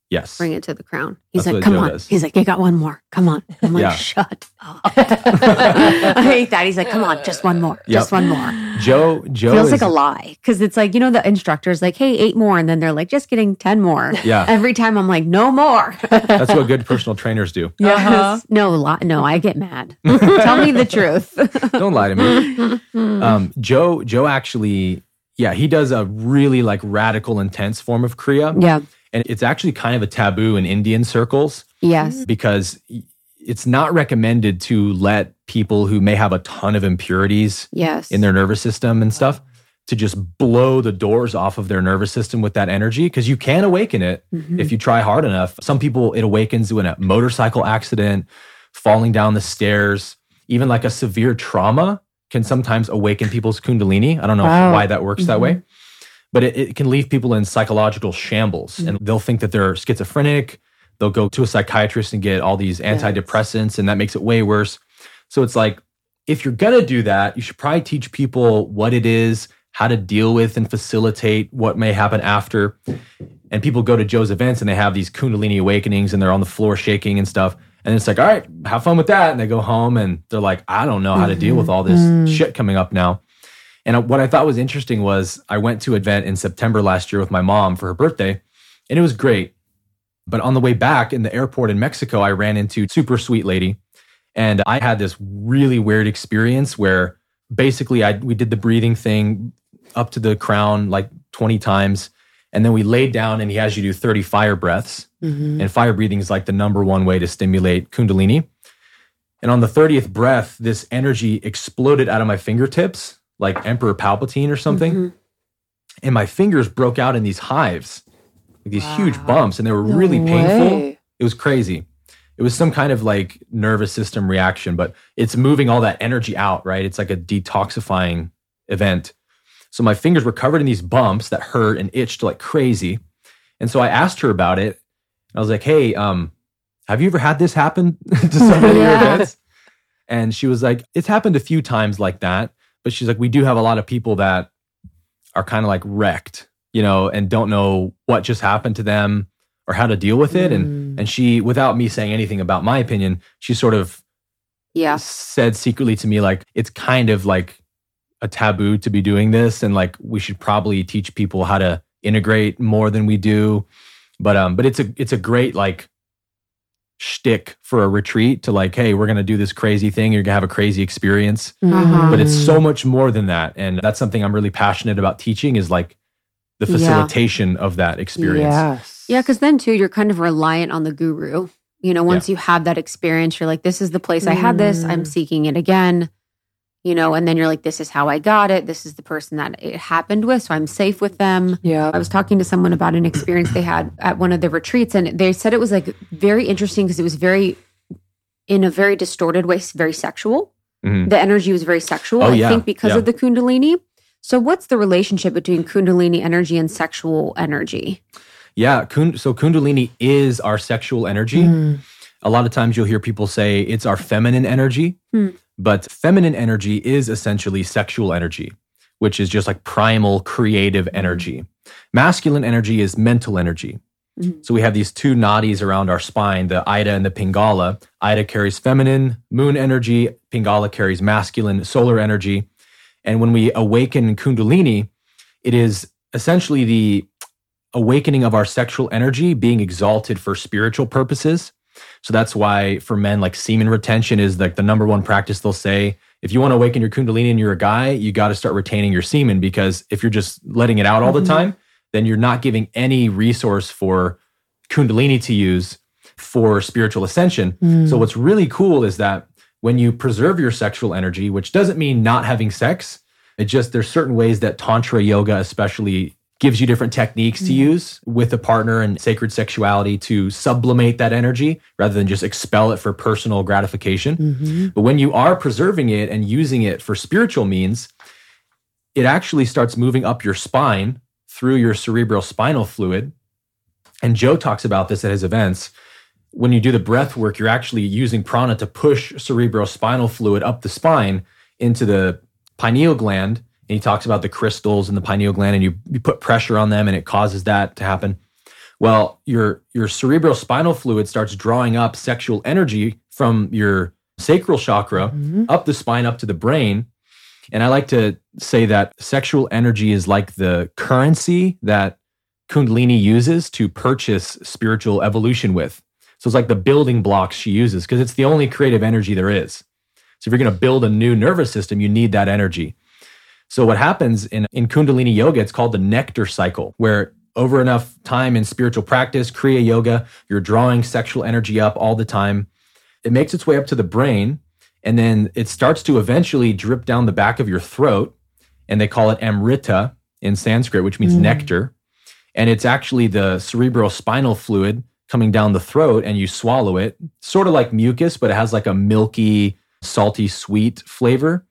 [SPEAKER 3] Yes.
[SPEAKER 1] Bring it to the crown. He's That's like, come Joe on. Does. He's like, you got one more. Come on. I'm like, yeah. shut up. *laughs* I hate that. He's like, come on, just one more. Yep. Just one more.
[SPEAKER 3] Joe, Joe
[SPEAKER 1] feels is, like a lie because it's like, you know, the instructor's like, hey, eight more. And then they're like, just getting 10 more.
[SPEAKER 3] Yeah. *laughs*
[SPEAKER 1] Every time I'm like, no more.
[SPEAKER 3] That's what good personal trainers do.
[SPEAKER 1] Yeah. Uh-huh. No, li- no, I get mad. *laughs* Tell me the truth.
[SPEAKER 3] Don't lie to me. Um, Joe, Joe actually, yeah, he does a really like radical, intense form of Kriya.
[SPEAKER 1] Yeah.
[SPEAKER 3] And it's actually kind of a taboo in Indian circles.
[SPEAKER 1] Yes.
[SPEAKER 3] Because it's not recommended to let people who may have a ton of impurities
[SPEAKER 1] yes.
[SPEAKER 3] in their nervous system and stuff to just blow the doors off of their nervous system with that energy because you can awaken it mm-hmm. if you try hard enough. Some people it awakens in a motorcycle accident, falling down the stairs, even like a severe trauma can sometimes awaken people's kundalini. I don't know wow. why that works mm-hmm. that way but it, it can leave people in psychological shambles mm-hmm. and they'll think that they're schizophrenic. They'll go to a psychiatrist and get all these antidepressants, yes. and that makes it way worse. So it's like, if you're going to do that, you should probably teach people what it is, how to deal with and facilitate what may happen after. And people go to Joe's events and they have these Kundalini awakenings and they're on the floor shaking and stuff. And it's like, all right, have fun with that. And they go home and they're like, I don't know how to deal with all this mm-hmm. shit coming up now. And what I thought was interesting was I went to an event in September last year with my mom for her birthday, and it was great. But on the way back in the airport in Mexico, I ran into super sweet lady, and I had this really weird experience where basically I we did the breathing thing up to the crown like 20 times, and then we laid down and he has you do 30 fire breaths. Mm-hmm. And fire breathing is like the number one way to stimulate Kundalini. And on the 30th breath, this energy exploded out of my fingertips like Emperor Palpatine or something. Mm-hmm. And my fingers broke out in these hives, like these wow. huge bumps, and they were no really painful. It was crazy. It was some kind of like nervous system reaction, but it's moving all that energy out, right? It's like a detoxifying event. So my fingers were covered in these bumps that hurt and itched like crazy. And so I asked her about it. I was like, "Hey, um, have you ever had this happen *laughs* to somebody *laughs* yeah. your events?" And she was like, "It's happened a few times like that." But she's like, we do have a lot of people that are kind of like wrecked, you know, and don't know what just happened to them or how to deal with it. Mm. And and she, without me saying anything about my opinion, she sort of
[SPEAKER 1] yeah
[SPEAKER 3] said secretly to me like it's kind of like a taboo to be doing this and like we should probably teach people how to integrate more than we do. But um, but it's a it's a great like shtick for a retreat to like, hey, we're gonna do this crazy thing. You're gonna have a crazy experience. Uh-huh. But it's so much more than that. And that's something I'm really passionate about teaching is like the facilitation yeah. of that experience.
[SPEAKER 1] Yes. Yeah, because then too, you're kind of reliant on the guru. You know, once yeah. you have that experience, you're like, this is the place I had this. I'm mm. seeking it again you know, and then you're like, this is how I got it. This is the person that it happened with. So I'm safe with them.
[SPEAKER 2] Yeah.
[SPEAKER 1] I was talking to someone about an experience they had at one of the retreats, and they said it was like very interesting because it was very, in a very distorted way, very sexual. Mm-hmm. The energy was very sexual, oh, I yeah. think, because yeah. of the Kundalini. So, what's the relationship between Kundalini energy and sexual energy?
[SPEAKER 3] Yeah. So, Kundalini is our sexual energy. Mm. A lot of times you'll hear people say it's our feminine energy. Mm. But feminine energy is essentially sexual energy, which is just like primal creative energy. Masculine energy is mental energy. Mm-hmm. So we have these two nadis around our spine, the Ida and the Pingala. Ida carries feminine moon energy, Pingala carries masculine solar energy. And when we awaken Kundalini, it is essentially the awakening of our sexual energy being exalted for spiritual purposes. So that's why for men, like semen retention is like the number one practice they'll say. If you want to awaken your Kundalini and you're a guy, you got to start retaining your semen because if you're just letting it out all the
[SPEAKER 1] Mhm.
[SPEAKER 3] time, then you're not giving any resource for Kundalini to use for spiritual ascension.
[SPEAKER 1] Mm.
[SPEAKER 3] So what's really cool is that when you preserve your sexual energy, which doesn't mean not having sex, it just there's certain ways that tantra yoga especially gives you different techniques to use with a partner and sacred sexuality to sublimate that energy rather than just expel it for personal gratification.
[SPEAKER 1] Mhm.
[SPEAKER 3] But when you are preserving it and using it for spiritual means, it actually starts moving up your spine through your cerebral spinal fluid. And Joe talks about this at his events. When you do the breath work, you're actually using prana to push cerebral spinal fluid up the spine into the pineal gland. And he talks about the crystals in the pineal gland, and you, you put pressure on them, and it causes that to happen. Well, your your cerebral spinal fluid starts drawing up sexual energy from your sacral chakra
[SPEAKER 1] Mhm.
[SPEAKER 3] up the spine, up to the brain. And I like to say that sexual energy is like the currency that Kundalini uses to purchase spiritual evolution with. So it's like the building blocks she uses because it's the only creative energy there is. So if you're going to build a new nervous system, you need that energy. So what happens in, in Kundalini yoga, it's called the nectar cycle, where over enough time in spiritual practice, Kriya yoga, you're drawing sexual energy up all the time. It makes its way up to the brain, and then it starts to eventually drip down the back of your throat. And they call it amrita in Sanskrit, which means
[SPEAKER 1] Mm.
[SPEAKER 3] nectar. And it's actually the cerebral spinal fluid coming down the throat, and you swallow it, sort of like mucus, but it has like a milky, salty, sweet flavor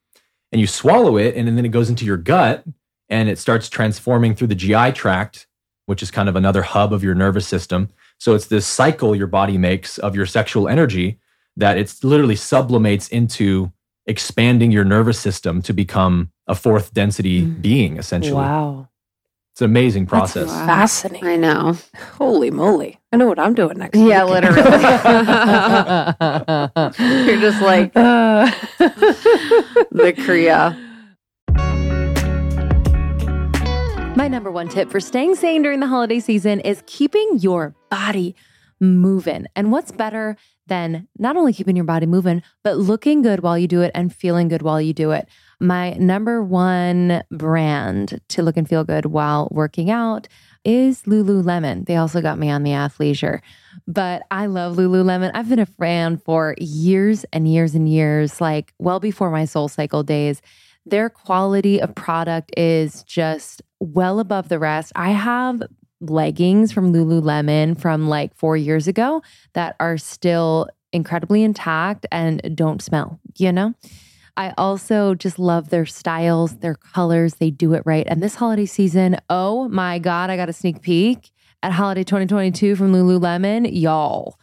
[SPEAKER 3] and you swallow it and then it goes into your gut and it starts transforming through the GI tract, which is kind of another hub of your nervous system. So it's this cycle your body makes of your sexual energy that it's literally sublimates into expanding your nervous system to become a fourth density
[SPEAKER 1] Mm.
[SPEAKER 3] being essentially.
[SPEAKER 2] Wow.
[SPEAKER 3] It's an amazing process.
[SPEAKER 1] wow.
[SPEAKER 2] Fascinating.
[SPEAKER 1] I know.
[SPEAKER 2] Holy moly. I know what I'm doing next
[SPEAKER 1] Yeah,
[SPEAKER 2] week.
[SPEAKER 1] literally. *laughs* You're just like
[SPEAKER 2] Uh,
[SPEAKER 1] the Kriya.
[SPEAKER 4] My number one tip for staying sane during the holiday season is keeping your body moving. And what's better than not only keeping your body moving, but looking good while you do it and feeling good while you do it? My number one brand to look and feel good while working out is Lululemon. They also got me on the athleisure. But I love Lululemon. I've been a fan for years and years and years, like well before my SoulCycle days. Their quality of product is just well above the rest. I have leggings from Lululemon from like four years ago that are still incredibly intact and don't smell, you know? I also just love their styles, their colors. They do it right. And this holiday season, oh my God, I got a sneak peek at Holiday 2022 from Lululemon. Y'all,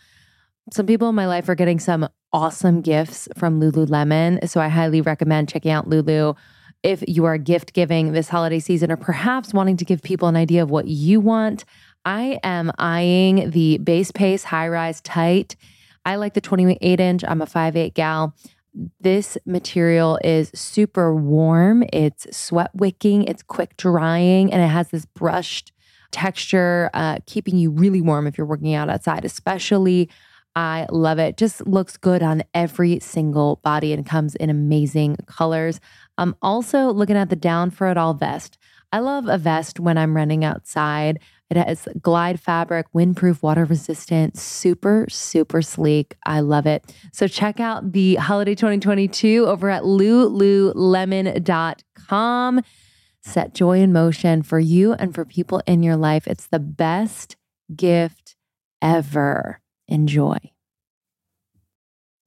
[SPEAKER 4] some people in my life are getting some awesome gifts from Lululemon. So I highly recommend checking out Lulu if you are gift giving this holiday season or perhaps wanting to give people an idea of what you want. I am eyeing the base pace high rise tight. I like the 28 inch. I'm a 5'8 gal. This material is super warm. It's sweat wicking, it's quick drying, and it has this brushed texture, uh, keeping you really warm if you're working out outside, especially. I love it. Just looks good on every single body and comes in amazing colors. I'm also looking at the Down for It All vest. I love a vest when I'm running outside. It has glide fabric, windproof, water resistant, super, super sleek. I love it. So check out the holiday 2022 over at lululemon.com. Set joy in motion for you and for people in your life. It's the best gift ever. Enjoy.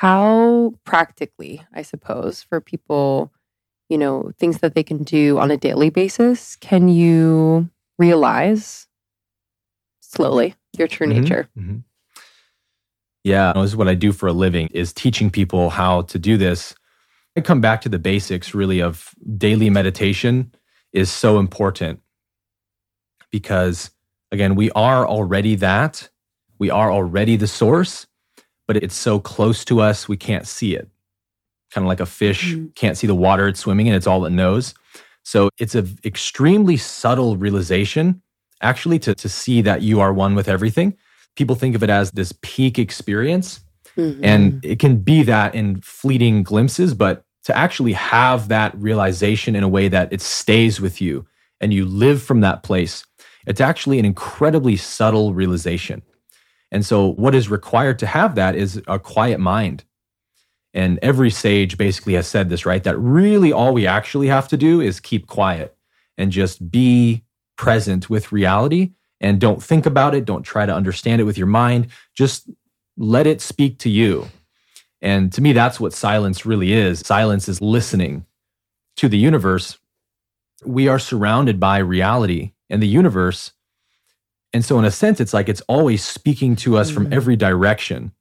[SPEAKER 2] how practically, I suppose, for people, you know, things that they can do on a daily basis, can you realize slowly your true
[SPEAKER 3] Mhm,
[SPEAKER 2] nature?
[SPEAKER 3] mhm. Yeah, this is what I do for a living is teaching people how to do this. I come back to the basics really of daily meditation is so important because again, we are already that. We are already the source, but it's so close to us, we can't see it. Kind of like a fish
[SPEAKER 2] Mm.
[SPEAKER 3] can't see the water it's swimming in, it's all it knows. So it's an extremely subtle realization actually to, to see that you are one with everything. People think of it as this peak experience,
[SPEAKER 2] Mm-hmm.
[SPEAKER 3] and it can be that in fleeting glimpses, but to actually have that realization in a way that it stays with you and you live from that place, it's actually an incredibly subtle realization. And so, what is required to have that is a quiet mind. And every sage basically has said this, right? That really all we actually have to do is keep quiet and just be present with reality and don't think about it. Don't try to understand it with your mind. Just let it speak to you. And to me, that's what silence really is. Silence is listening to the universe. We are surrounded by reality and the universe. And so, in a sense, it's like it's always speaking to us from
[SPEAKER 2] Mhm.
[SPEAKER 3] every direction.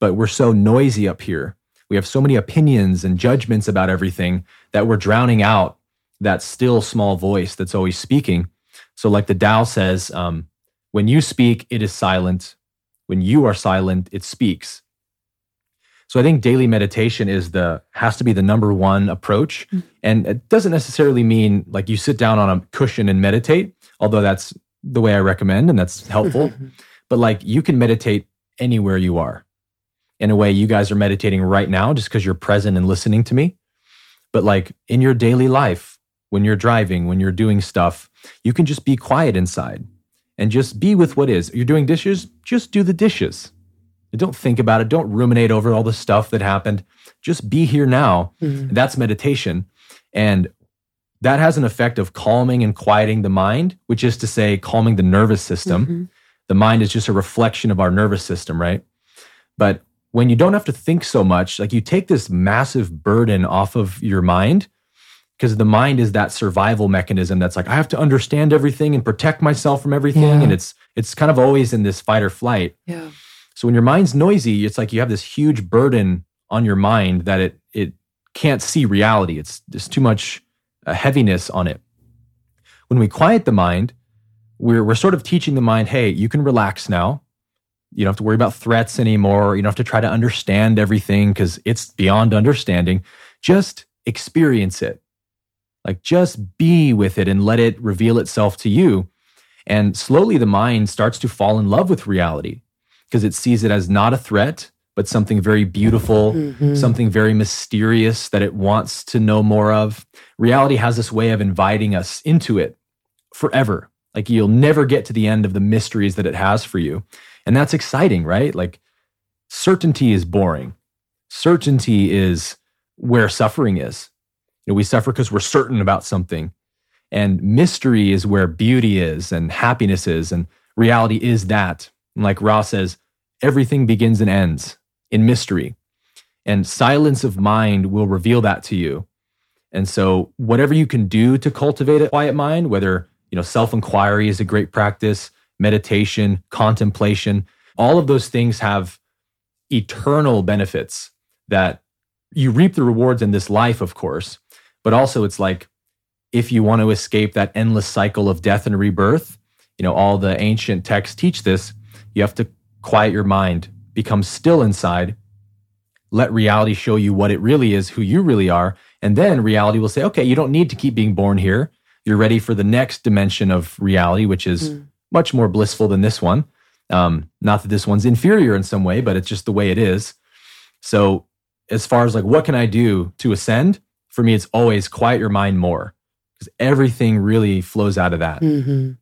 [SPEAKER 3] But we're so noisy up here. We have so many opinions and judgments about everything that we're drowning out that still small voice that's always speaking. So, like the Tao says, um, when you speak, it is silent. When you are silent, it speaks. So I think daily meditation is the has to be the number one approach.
[SPEAKER 2] Mhm.
[SPEAKER 3] And it doesn't necessarily mean like you sit down on a cushion and meditate, although that's the way I recommend and that's helpful. *laughs* but like you can meditate anywhere you are. In a way, you guys are meditating right now just because you're present and listening to me. But like in your daily life, when you're driving, when you're doing stuff, you can just be quiet inside and just be with what is. You're doing dishes, just do the dishes. Don't think about it. Don't ruminate over all the stuff that happened. Just be here now.
[SPEAKER 2] Mhm.
[SPEAKER 3] That's meditation. And that has an effect of calming and quieting the mind, which is to say, calming the nervous system.
[SPEAKER 2] Mhm.
[SPEAKER 3] The mind is just a reflection of our nervous system, right? But when you don't have to think so much, like you take this massive burden off of your mind, because the mind is that survival mechanism that's like, I have to understand everything and protect myself from everything.
[SPEAKER 2] Yeah.
[SPEAKER 3] And it's it's kind of always in this fight or flight.
[SPEAKER 2] Yeah.
[SPEAKER 3] So when your mind's noisy, it's like you have this huge burden on your mind that it it can't see reality. It's there's too much uh, heaviness on it. When we quiet the mind, we're we're sort of teaching the mind, hey, you can relax now. You don't have to worry about threats anymore. You don't have to try to understand everything because it's beyond understanding. Just experience it. Like just be with it and let it reveal itself to you. And slowly the mind starts to fall in love with reality because it sees it as not a threat, but something very beautiful,
[SPEAKER 2] Mhm.
[SPEAKER 3] something very mysterious that it wants to know more of. Reality has this way of inviting us into it forever. Like you'll never get to the end of the mysteries that it has for you. And that's exciting, right? Like certainty is boring. Certainty is where suffering is. You know, we suffer because we're certain about something. And mystery is where beauty is and happiness is. And reality is that. And like Ra says, everything begins and ends in mystery. And silence of mind will reveal that to you. And so whatever you can do to cultivate a quiet mind, whether, you know, self-inquiry is a great practice, meditation, contemplation, all of those things have eternal benefits that you reap the rewards in this life, of course, but also it's like if you want to escape that endless cycle of death and rebirth, you know, all the ancient texts teach this, you have to quiet your mind, become still inside, let reality show you what it really is, who you really are, and then reality will say, okay, you don't need to keep being born here. You're ready for the next dimension of reality, which is
[SPEAKER 2] Mm.
[SPEAKER 3] much more blissful than this one. Um, not that this one's inferior in some way, but it's just the way it is. So, as far as like what can I do to ascend, for me, it's always quiet your mind more because everything really flows out of that.
[SPEAKER 2] Mhm.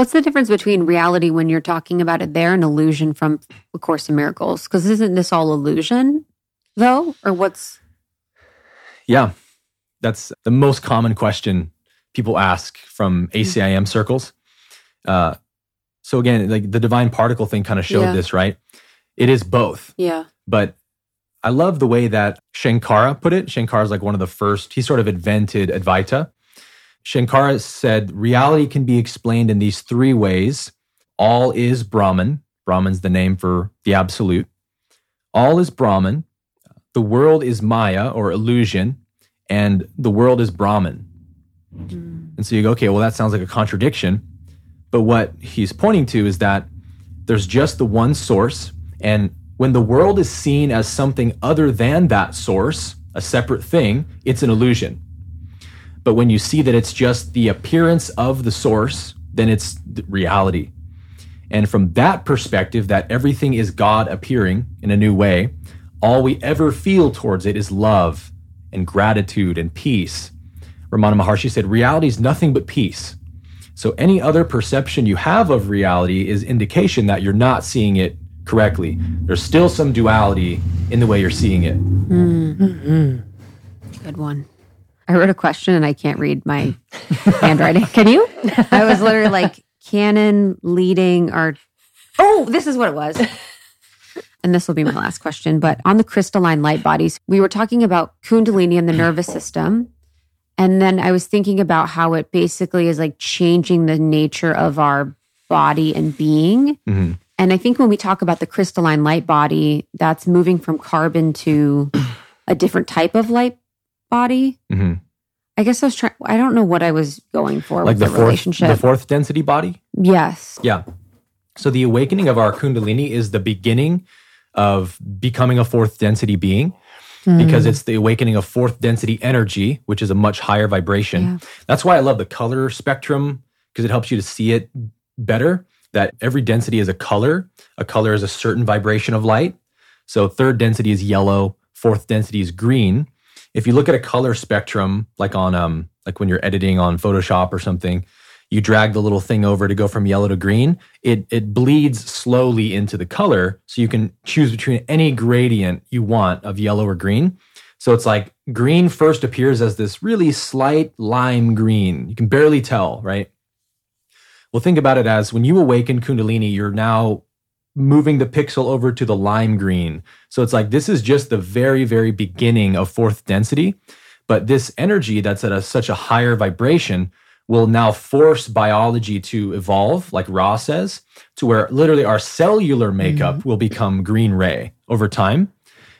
[SPEAKER 1] What's the difference between reality when you're talking about it there and illusion from A Course in Miracles? Because isn't this all illusion, though? Or what's
[SPEAKER 3] Yeah, that's the most common question people ask from ACIM circles. Uh, so again, like the divine particle thing kind of showed
[SPEAKER 1] Yeah.
[SPEAKER 3] this, right? It is both,
[SPEAKER 1] yeah,
[SPEAKER 3] but I love the way that Shankara put it. Shankara is like one of the first. He sort of invented Advaita. Shankara said reality can be explained in these three ways. All is Brahman. Brahman's the name for the absolute. All is Brahman. The world is Maya or illusion, and the world is Brahman. Hmm. And so you go, okay, well, that sounds like a contradiction. But what he's pointing to is that there's just the one source. And when the world is seen as something other than that source, a separate thing, it's an illusion. But when you see that it's just the appearance of the source, then it's the reality. And from that perspective, that everything is God appearing in a new way, all we ever feel towards it is love and gratitude and peace. Ramana Maharshi said, reality is nothing but peace. So any other perception you have of reality is indication that you're not seeing it correctly. There's still some duality in the way you're seeing it. Hmm. Mm-hmm.
[SPEAKER 1] good one. I wrote a question and I can't read my handwriting. Can you? *laughs* I was literally like, canon leading our. Oh, this is what it was. And this will be my last question. But on the crystalline light bodies, we were talking about Kundalini and the nervous system. And then I was thinking about how it basically is like changing the nature of our body and being.
[SPEAKER 3] Mhm.
[SPEAKER 1] And I think when we talk about the crystalline light body, that's moving from carbon to a different type of light body.
[SPEAKER 3] Mhm.
[SPEAKER 1] I guess I was trying, I don't know what I was going for
[SPEAKER 3] Like
[SPEAKER 1] with
[SPEAKER 3] the
[SPEAKER 1] the,
[SPEAKER 3] fourth,
[SPEAKER 1] relationship.
[SPEAKER 3] the fourth density body.
[SPEAKER 1] yes.
[SPEAKER 3] Yeah. So the awakening of our Kundalini is the beginning of becoming a fourth density being because it's the awakening of fourth density energy, which is a much higher vibration.
[SPEAKER 1] Yeah.
[SPEAKER 3] That's why I love the color spectrum because it helps you to see it better. That every density is a color. A color is a certain vibration of light. So third density is yellow, fourth density is green. If you look at a color spectrum, like on um, like when you're editing on Photoshop or something, you drag the little thing over to go from yellow to green. It it bleeds slowly into the color, so you can choose between any gradient you want of yellow or green. So it's like green first appears as this really slight lime green. You can barely tell, right? Well, think about it as when you awaken Kundalini, you're now moving the pixel over to the lime green. So it's like this is just the very, very beginning of fourth density. But this energy that's at a, such a higher vibration will now force biology to evolve, like Ra says, to where literally our cellular makeup mm-hmm. will become green ray over time.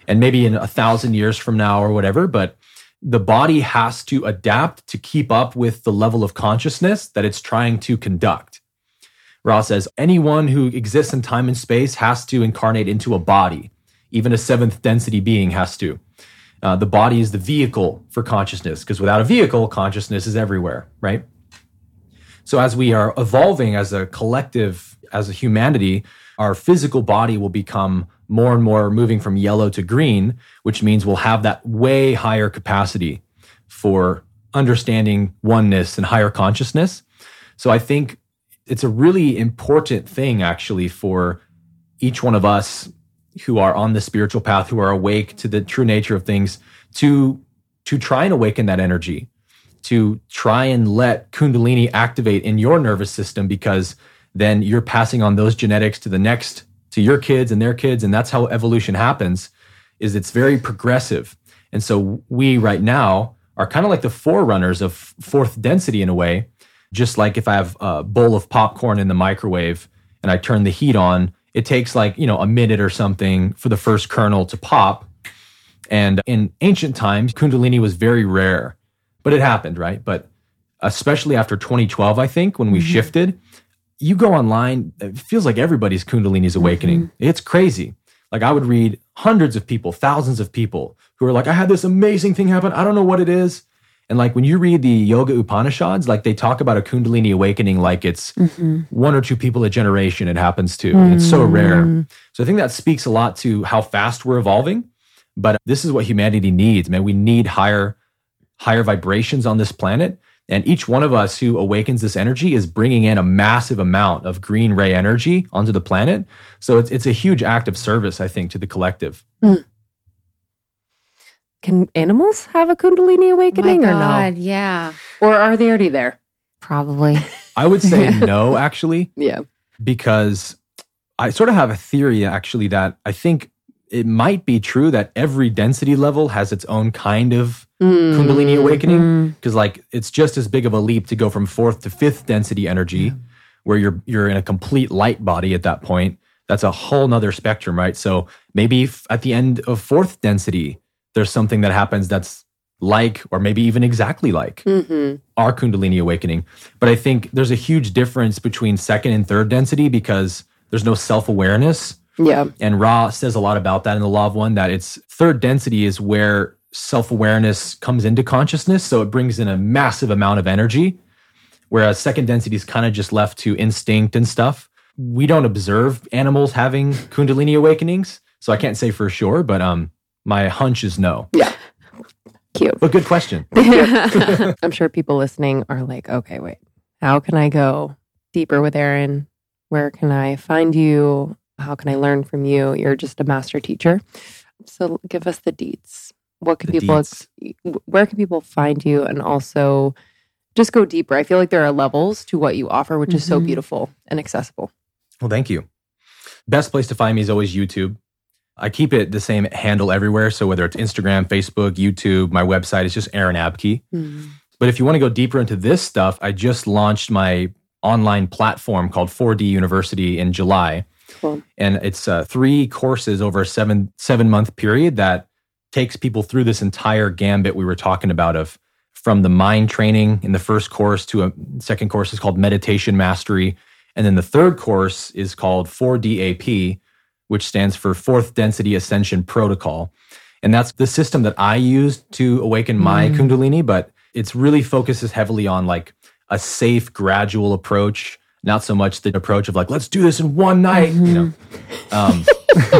[SPEAKER 3] And maybe in a thousand years from now or whatever, but the body has to adapt to keep up with the level of consciousness that it's trying to conduct. Ra says anyone who exists in time and space has to incarnate into a body. Even a seventh density being has to. Uh, the body is the vehicle for consciousness because without a vehicle, consciousness is everywhere, right? So as we are evolving as a collective, as a humanity, our physical body will become more and more moving from yellow to green, which means we'll have that way higher capacity for understanding oneness and higher consciousness. So I think it's a really important thing actually for each one of us who are on the spiritual path, who are awake to the true nature of things, to to try and awaken that energy, to try and let Kundalini activate in your nervous system because then you're passing on those genetics to the next to your kids and their kids and that's how evolution happens is it's very progressive. And so we right now are kind of like the forerunners of fourth density in a way just like if i have a bowl of popcorn in the microwave and i turn the heat on it takes like you know a minute or something for the first kernel to pop and in ancient times kundalini was very rare but it happened right but especially after 2012 i think when we shifted you go online, it feels like everybody's Kundalini's awakening. Mm-hmm. It's crazy. Like I would read hundreds of people, thousands of people who are like, I had this amazing thing happen. I don't know what it is. And like when you read the Yoga Upanishads, like they talk about a Kundalini awakening like it's mm-hmm. one or two people a generation it happens to. Mm-hmm. It's so rare. Mm-hmm. So I think that speaks a lot to how fast we're evolving. But this is what humanity needs, man. We need higher, higher vibrations on this planet. And each one of us who awakens this energy is bringing in a massive amount of green ray energy onto the planet. So it's, it's a huge act of service, I think, to the collective. Mm.
[SPEAKER 2] Can animals have a Kundalini awakening
[SPEAKER 1] or
[SPEAKER 2] not?
[SPEAKER 1] Yeah.
[SPEAKER 2] Or are they already there?
[SPEAKER 1] Probably.
[SPEAKER 3] I would say *laughs* no, actually.
[SPEAKER 2] Yeah.
[SPEAKER 3] Because I sort of have a theory, actually, that I think it might be true that every density level has its own kind of mm. Kundalini awakening. Because mm. like it's just as big of a leap to go from fourth to fifth density energy, where you're you're in a complete light body at that point. That's a whole nother spectrum, right? So maybe f- at the end of fourth density, there's something that happens that's like, or maybe even exactly like mm-hmm. our Kundalini awakening. But I think there's a huge difference between second and third density because there's no self awareness
[SPEAKER 2] yeah.
[SPEAKER 3] And Ra says a lot about that in the Law of One that its third density is where self awareness comes into consciousness. So it brings in a massive amount of energy. Whereas second density is kind of just left to instinct and stuff. We don't observe animals having Kundalini awakenings. So I can't say for sure, but um, my hunch is no.
[SPEAKER 2] Yeah. Cute.
[SPEAKER 3] But good question. *laughs* *laughs*
[SPEAKER 2] I'm sure people listening are like, okay, wait, how can I go deeper with Aaron? Where can I find you? How can I learn from you? You're just a master teacher. So give us the deets. What can the people deets. where can people find you and also just go deeper. I feel like there are levels to what you offer, which mm-hmm. is so mm-hmm. beautiful and accessible.
[SPEAKER 3] Well, thank you. Best place to find me is always YouTube. I keep it the same handle everywhere. So whether it's Instagram, Facebook, YouTube, my website, it's just Aaron Abke. Mm-hmm. But if you want to go deeper into this stuff, I just launched my online platform called 4D University in July. Cool. And it's uh, three courses over a seven seven month period that takes people through this entire gambit we were talking about of from the mind training in the first course to a second course is called meditation mastery and then the third course is called 4DAP which stands for fourth density ascension protocol and that's the system that I use to awaken my mm. kundalini but it's really focuses heavily on like a safe gradual approach not so much the approach of like let's do this in one night mm-hmm. you know um,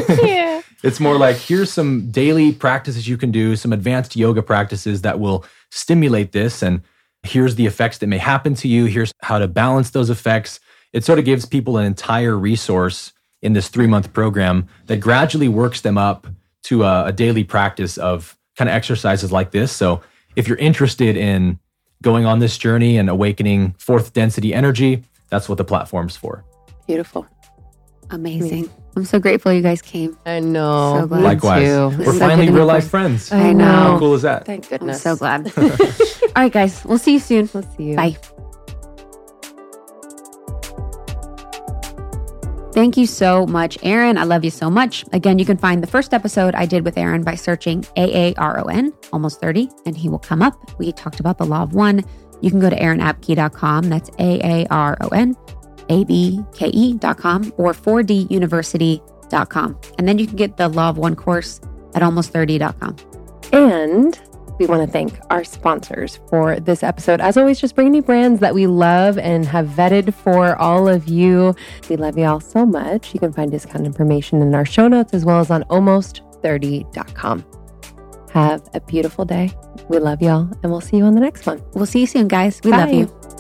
[SPEAKER 3] *laughs* yeah. *laughs* it's more like here's some daily practices you can do some advanced yoga practices that will stimulate this and here's the effects that may happen to you here's how to balance those effects it sort of gives people an entire resource in this three month program that gradually works them up to a, a daily practice of kind of exercises like this so if you're interested in going on this journey and awakening fourth density energy that's what the platform's for.
[SPEAKER 2] Beautiful.
[SPEAKER 1] Amazing. I'm so grateful you guys came.
[SPEAKER 2] I know.
[SPEAKER 3] So glad. Likewise. We're finally real life friends.
[SPEAKER 1] I know.
[SPEAKER 3] How cool is that?
[SPEAKER 2] Thank goodness.
[SPEAKER 1] I'm so glad. *laughs* All right, guys. We'll see you soon.
[SPEAKER 2] We'll see you.
[SPEAKER 1] Bye. Thank you so much, Aaron. I love you so much. Again, you can find the first episode I did with Aaron by searching AARON, almost 30, and he will come up. We talked about the law of one. You can go to aaronabke.com. That's A A R O N 4abke.com or 4duniversity.com. And then you can get the Law of One course at almost30.com.
[SPEAKER 2] And we want to thank our sponsors for this episode. As always, just bringing you brands that we love and have vetted for all of you. We love you all so much. You can find discount information in our show notes as well as on almost30.com. Have a beautiful day. We love y'all, and we'll see you on the next one.
[SPEAKER 1] We'll see you soon, guys. We
[SPEAKER 2] Bye.
[SPEAKER 1] love you.